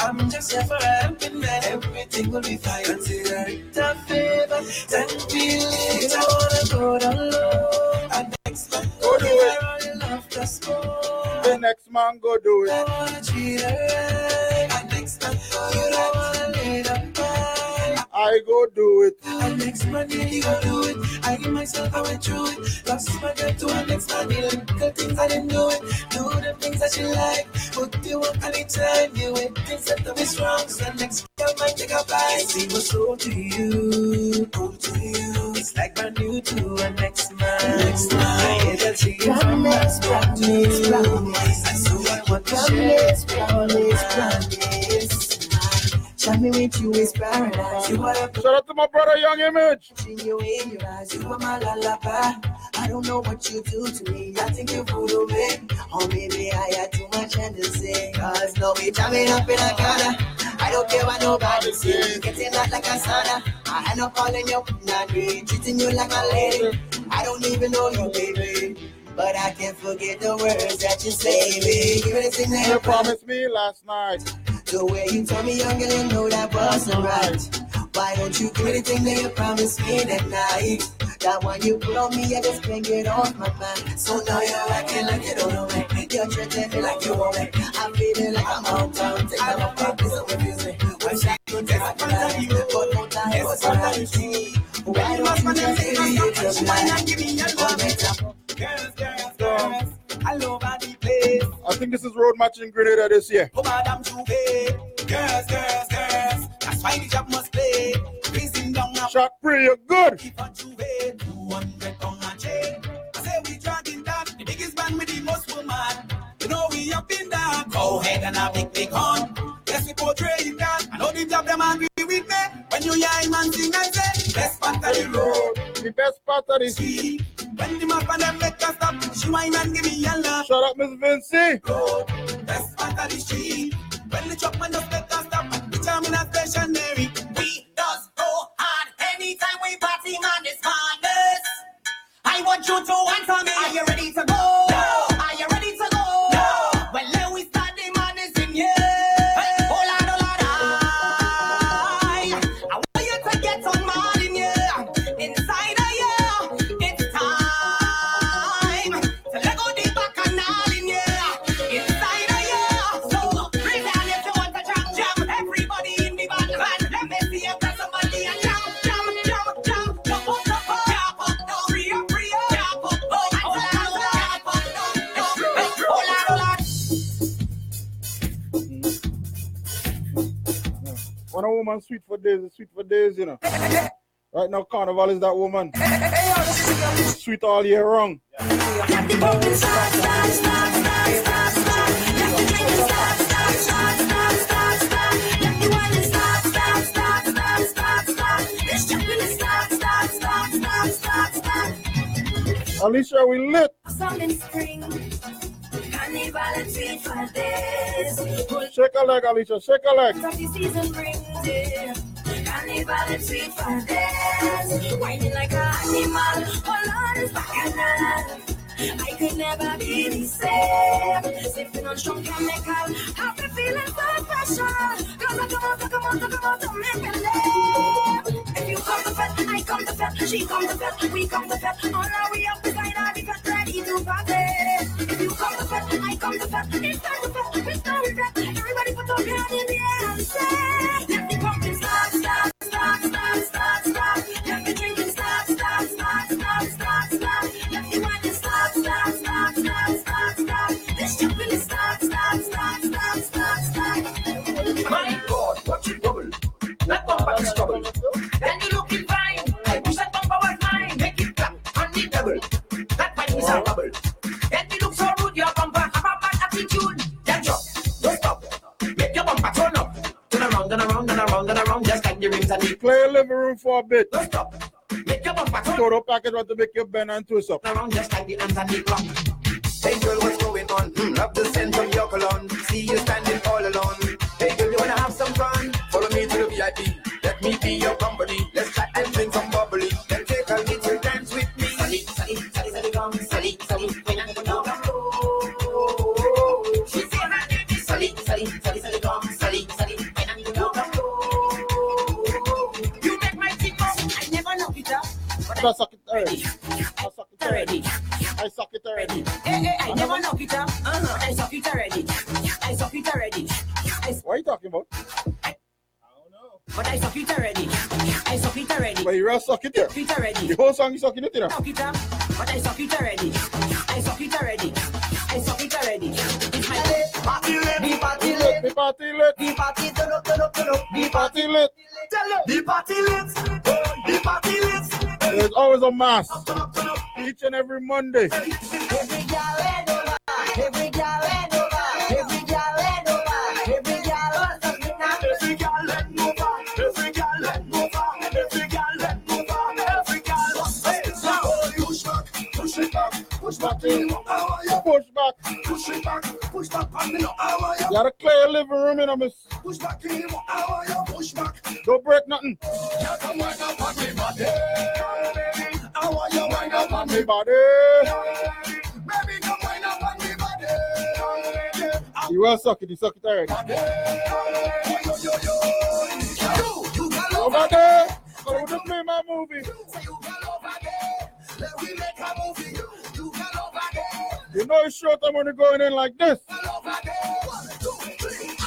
I'm just here for a helping man, everything will be fine. Consider it a favor, feel it. I wanna go down low, man, Go do it. The next man go do it. her. I go do it. And next man, you go do it. I give myself, I went through it. Lost my girl to a next man, the little things I didn't do it. Do the things that she like. Put you up anytime, you wait things that to be strong. So next girl might take a bite. See what's sold to you, sold to you. It's like brand new to a next man. Next man, I hear that she is from Promise, promise, promise. And so I want to share. Promise, promise, promise. Shout out to my brother Young Image. you in your eyes. You are my lullaby. I don't know what you do to me. I think you voodoo me. Oh, or maybe I had too much energy. Cause no, we jamming up in a corner. I don't care what nobody say. Getting hot like a sauna. I end up calling you not me. Treating you like a lady. I don't even know you, baby. But I can't forget the words that you say, baby. Give it a thing that You you promised me last night. The way you told me, young girl, you know that wasn't right. Why don't you do anything that you promised me that night? That one you put on me, I just can't get off my mind. So now you're acting like you don't know me. You're treating me like you want me. I'm feeling like I'm out town. Take out my practice and refuse me. Wish I could take my time, but no time was right. Why don't you just leave blind? Give me your Hold it up. Girls, girls, girls, all over the place. I think this is road matching Grenada this year. Oh, Madame Juve. Girls, girls, girls, that's why the job must play. Raising down a Shot free, you're good. keep on Juve. 200 pound a chain. I say we dragging down the biggest band with the most woman. You know we up in down. Go ahead and a big, big horn. Yes, we portray it down. I know the job them agree with me. When you hear him and sing and say, best part of the road. The best part of this. See, when the map and them make us stop, she whine and give me a. Shout out Miss Vinci. road, best part of the street. When the truck man just us stop, the in a stationary. We does go hard anytime we party on this corners. I want you to answer me. Are you ready to go? When a woman sweet for days, is sweet for days, you know. Right now, Carnival is that woman. Sweet all year round. Alicia, we lit. Some in spring, carnival and sweet for days. Shake a leg, Alicia. Shake a leg. What season brings it. Carnival and for days. Whining like an animal. Oh Lord, it's bacchanal. I could never be the same. Sipping on strong chemical. Happy feeling so special. Cause I come out, I come out, I come out to make me live. If you come to fed, I come to fed. She come to fed, we come to fed. All our we up beside our defense, ready to party. If you come to fed, I come to fed. It's time to fed, it's time to fed. Everybody put up your hand in the air and say, let the pumping start, start, start, start, start, start. Let the drinking start, start, start, start, start, start. Let the wine start, start, start, start, start, start. This jumping is start, start, start, start, start, start. My God, watch it bubble. attitude. Just like the rims and the Play a living room for a bit. Don't stop. Make your bumper turn Total package want to make you bend and twist up. around. Just like the hands and the clock. Hey girl, what's going on? Hmm, love the scent of your cologne. See you standing all alone. Hey girl, you wanna have some fun? Follow me to the VIP. Let me be your company. Let's chat and drink some bubbly. Then take a little dance with me. Sally, Sally, Sally, Sally, come. Sally, Sally, when I go down. She say her name is Sally, Sally, Sally, Sally, come. Sally, I suck it already. I suck it already. I suck it already. Hey, hey, I never knock it up. Uh-huh. I suck it already. I suck it already. What are you talking about? I don't know But I suck it already. I suck it already. But you real suck it there. Suck it already. The whole song you sucking it there. Suck it up. But I suck it already. I suck it already. I suck it already. It's my day. Party lit, Be party lit, lit. be party lit, Be party turn up, turn up. be party lit. The party lit, the party lit. There's always a mass each and every Monday. Every girl head over. Every girl head over. Push back in. How are you? Push back. Push it back, push back on me. How are you? Gotta clear living room, you know, miss. Push back in. How are you? Push back. Don't break nothing. You come wind up on me body. How are you wind up on me Me body. Baby, come wind up on me body. You will suck it, you suck it already. Over there. Go to play my movie. Say you got over there. Let we make a movie. You know it's short time when you're going in like this. Got over there. One, two, three,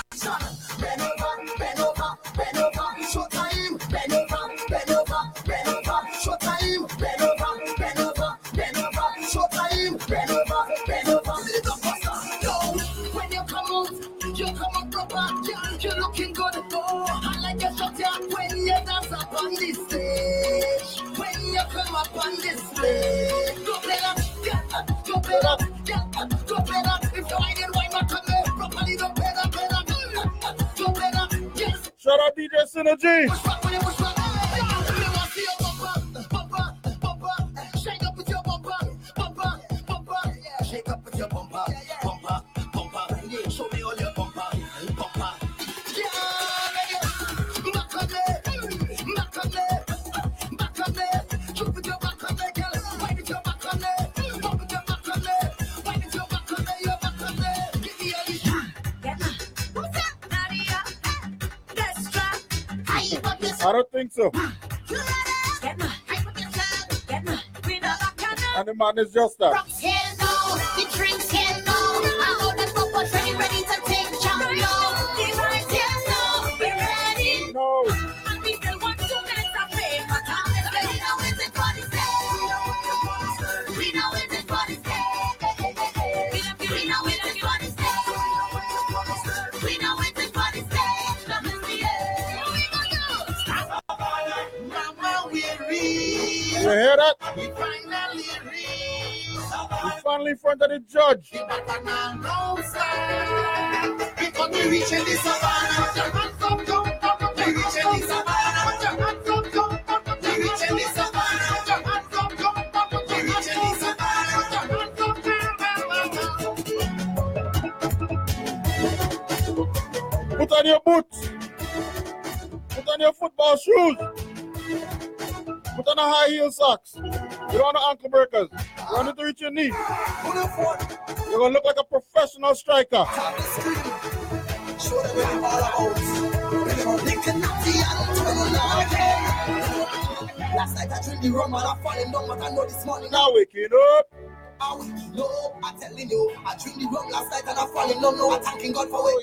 DJ can And the You're gonna look like a professional striker. Last night I I I this morning Now waking up. I waking up. I'm telling you, I drink the rum last night and I falling. Now I'm thanking God for waking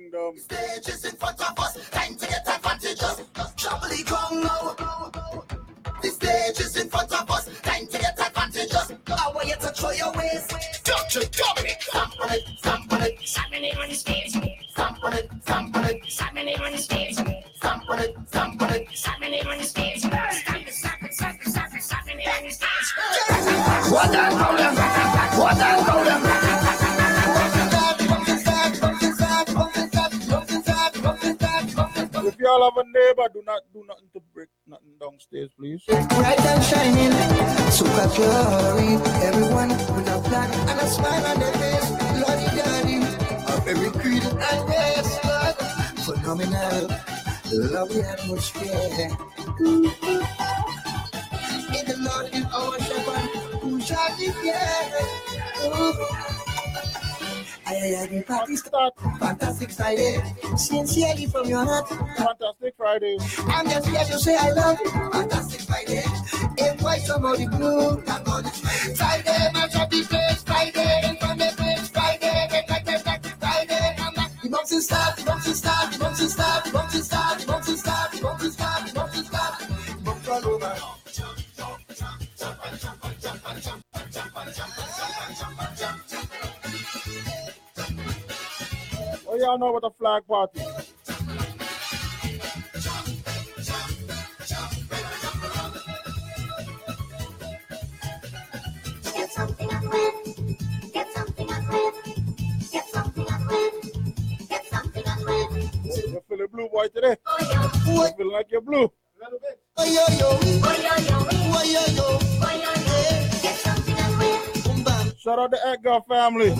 kingdom. Stages in front of us, time to get advantages. Trouble now. Fantastic Friday. Sincerely from your heart. Fantastic Friday. I'm just here to say I love you. Fantastic Friday. In quite some of the blue. Friday, much of the I know about the flag party. Get something. Get something. Get something. Get something. You feel the blue, boy, today. Oh, you're like you're blue. A little bit. Get something. Shout out the Edgar family.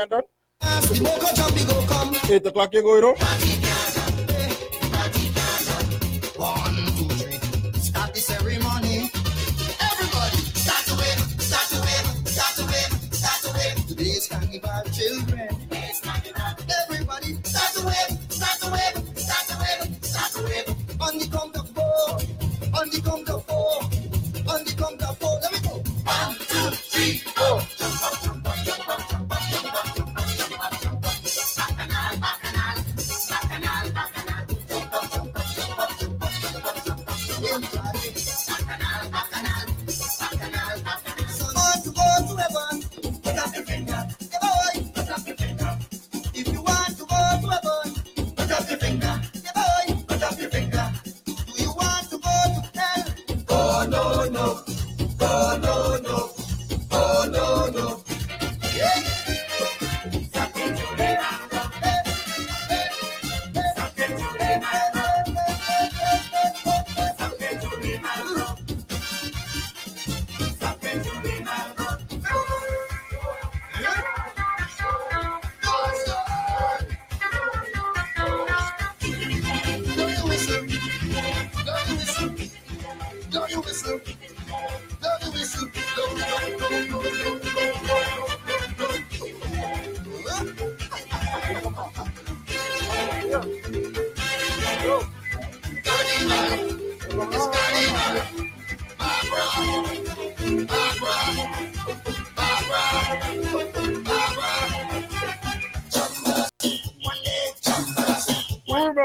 Standard. 8 o'clock you go, you know.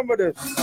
câmeras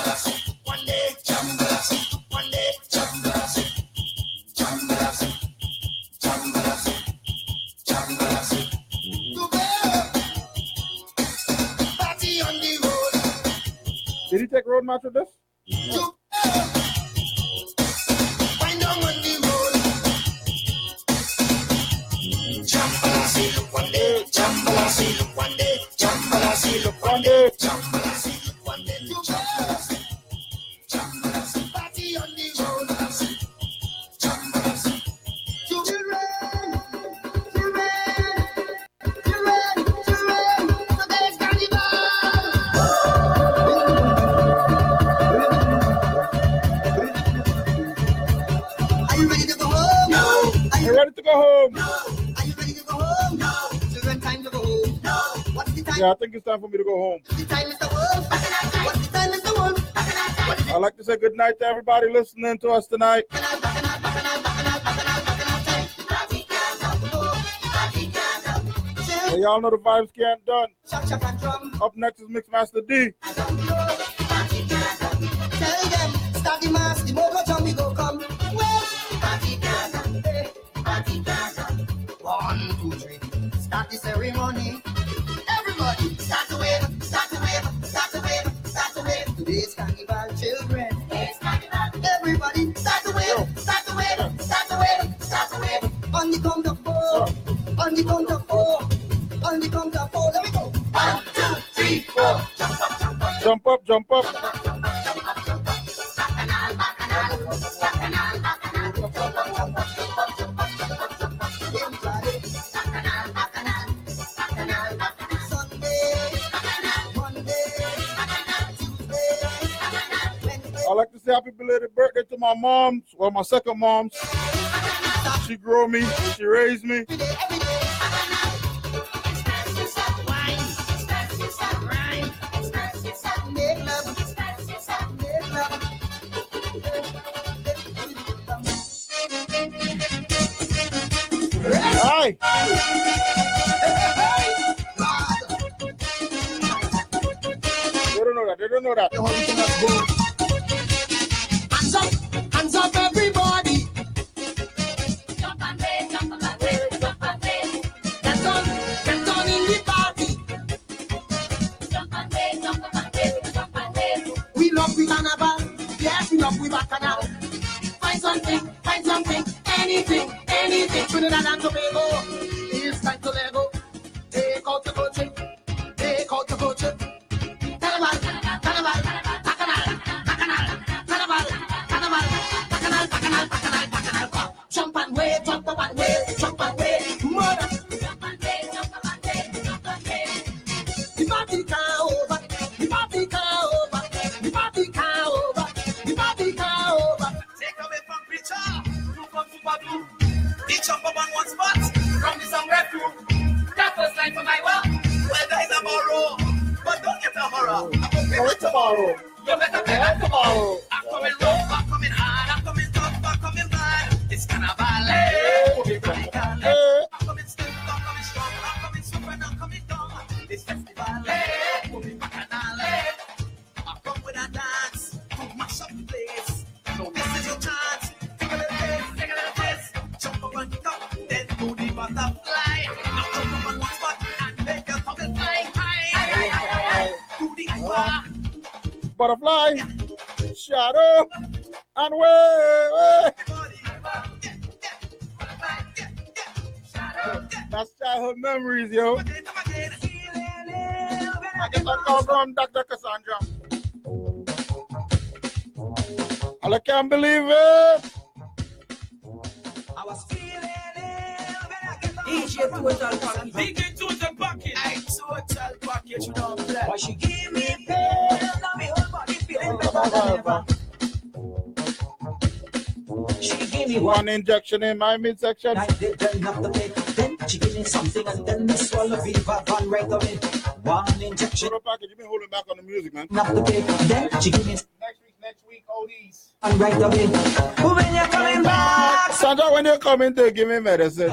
to everybody listening to us tonight. Well, y'all know the vibes can't done. Up next is Mixmaster D. On the count of four. On the count of four. Let me go. One, two, three, four. Jump up, jump up. Jump up, jump up. Jump up, jump up. to my mom's, well, my second mom's. She grew me, she raised me. Hey! They don't know that. They don't know that. Trinidad and Tobago. It's time to let go. Take out the culture. Take out the culture. Carnival, carnival, bacchanal, bacchanal, carnival, carnival, bacchanal, bacchanal, bacchanal, bacchanal. Jump and wave, jump up and wave. injection in my midsection. I did then have to take ten chicken something and then the swallow Viva Van right on. One injection. Hold on, You've been holding back on the music, man. Not to take ten chicken in. Next week, next week, oldies. And right on. When you're coming back. Sandra, when you're coming, to give me medicine.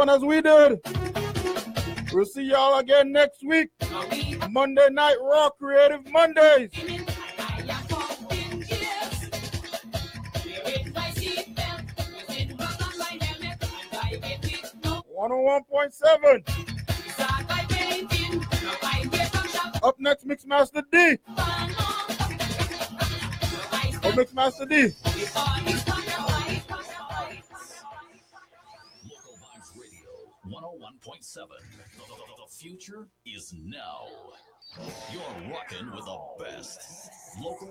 fun as we did. We'll see y'all again next week. Monday Night Raw Creative Mondays. One hundred one point seven. Up next, Mixmaster D. Oh, Mixmaster D. future is now. You're rocking with the best local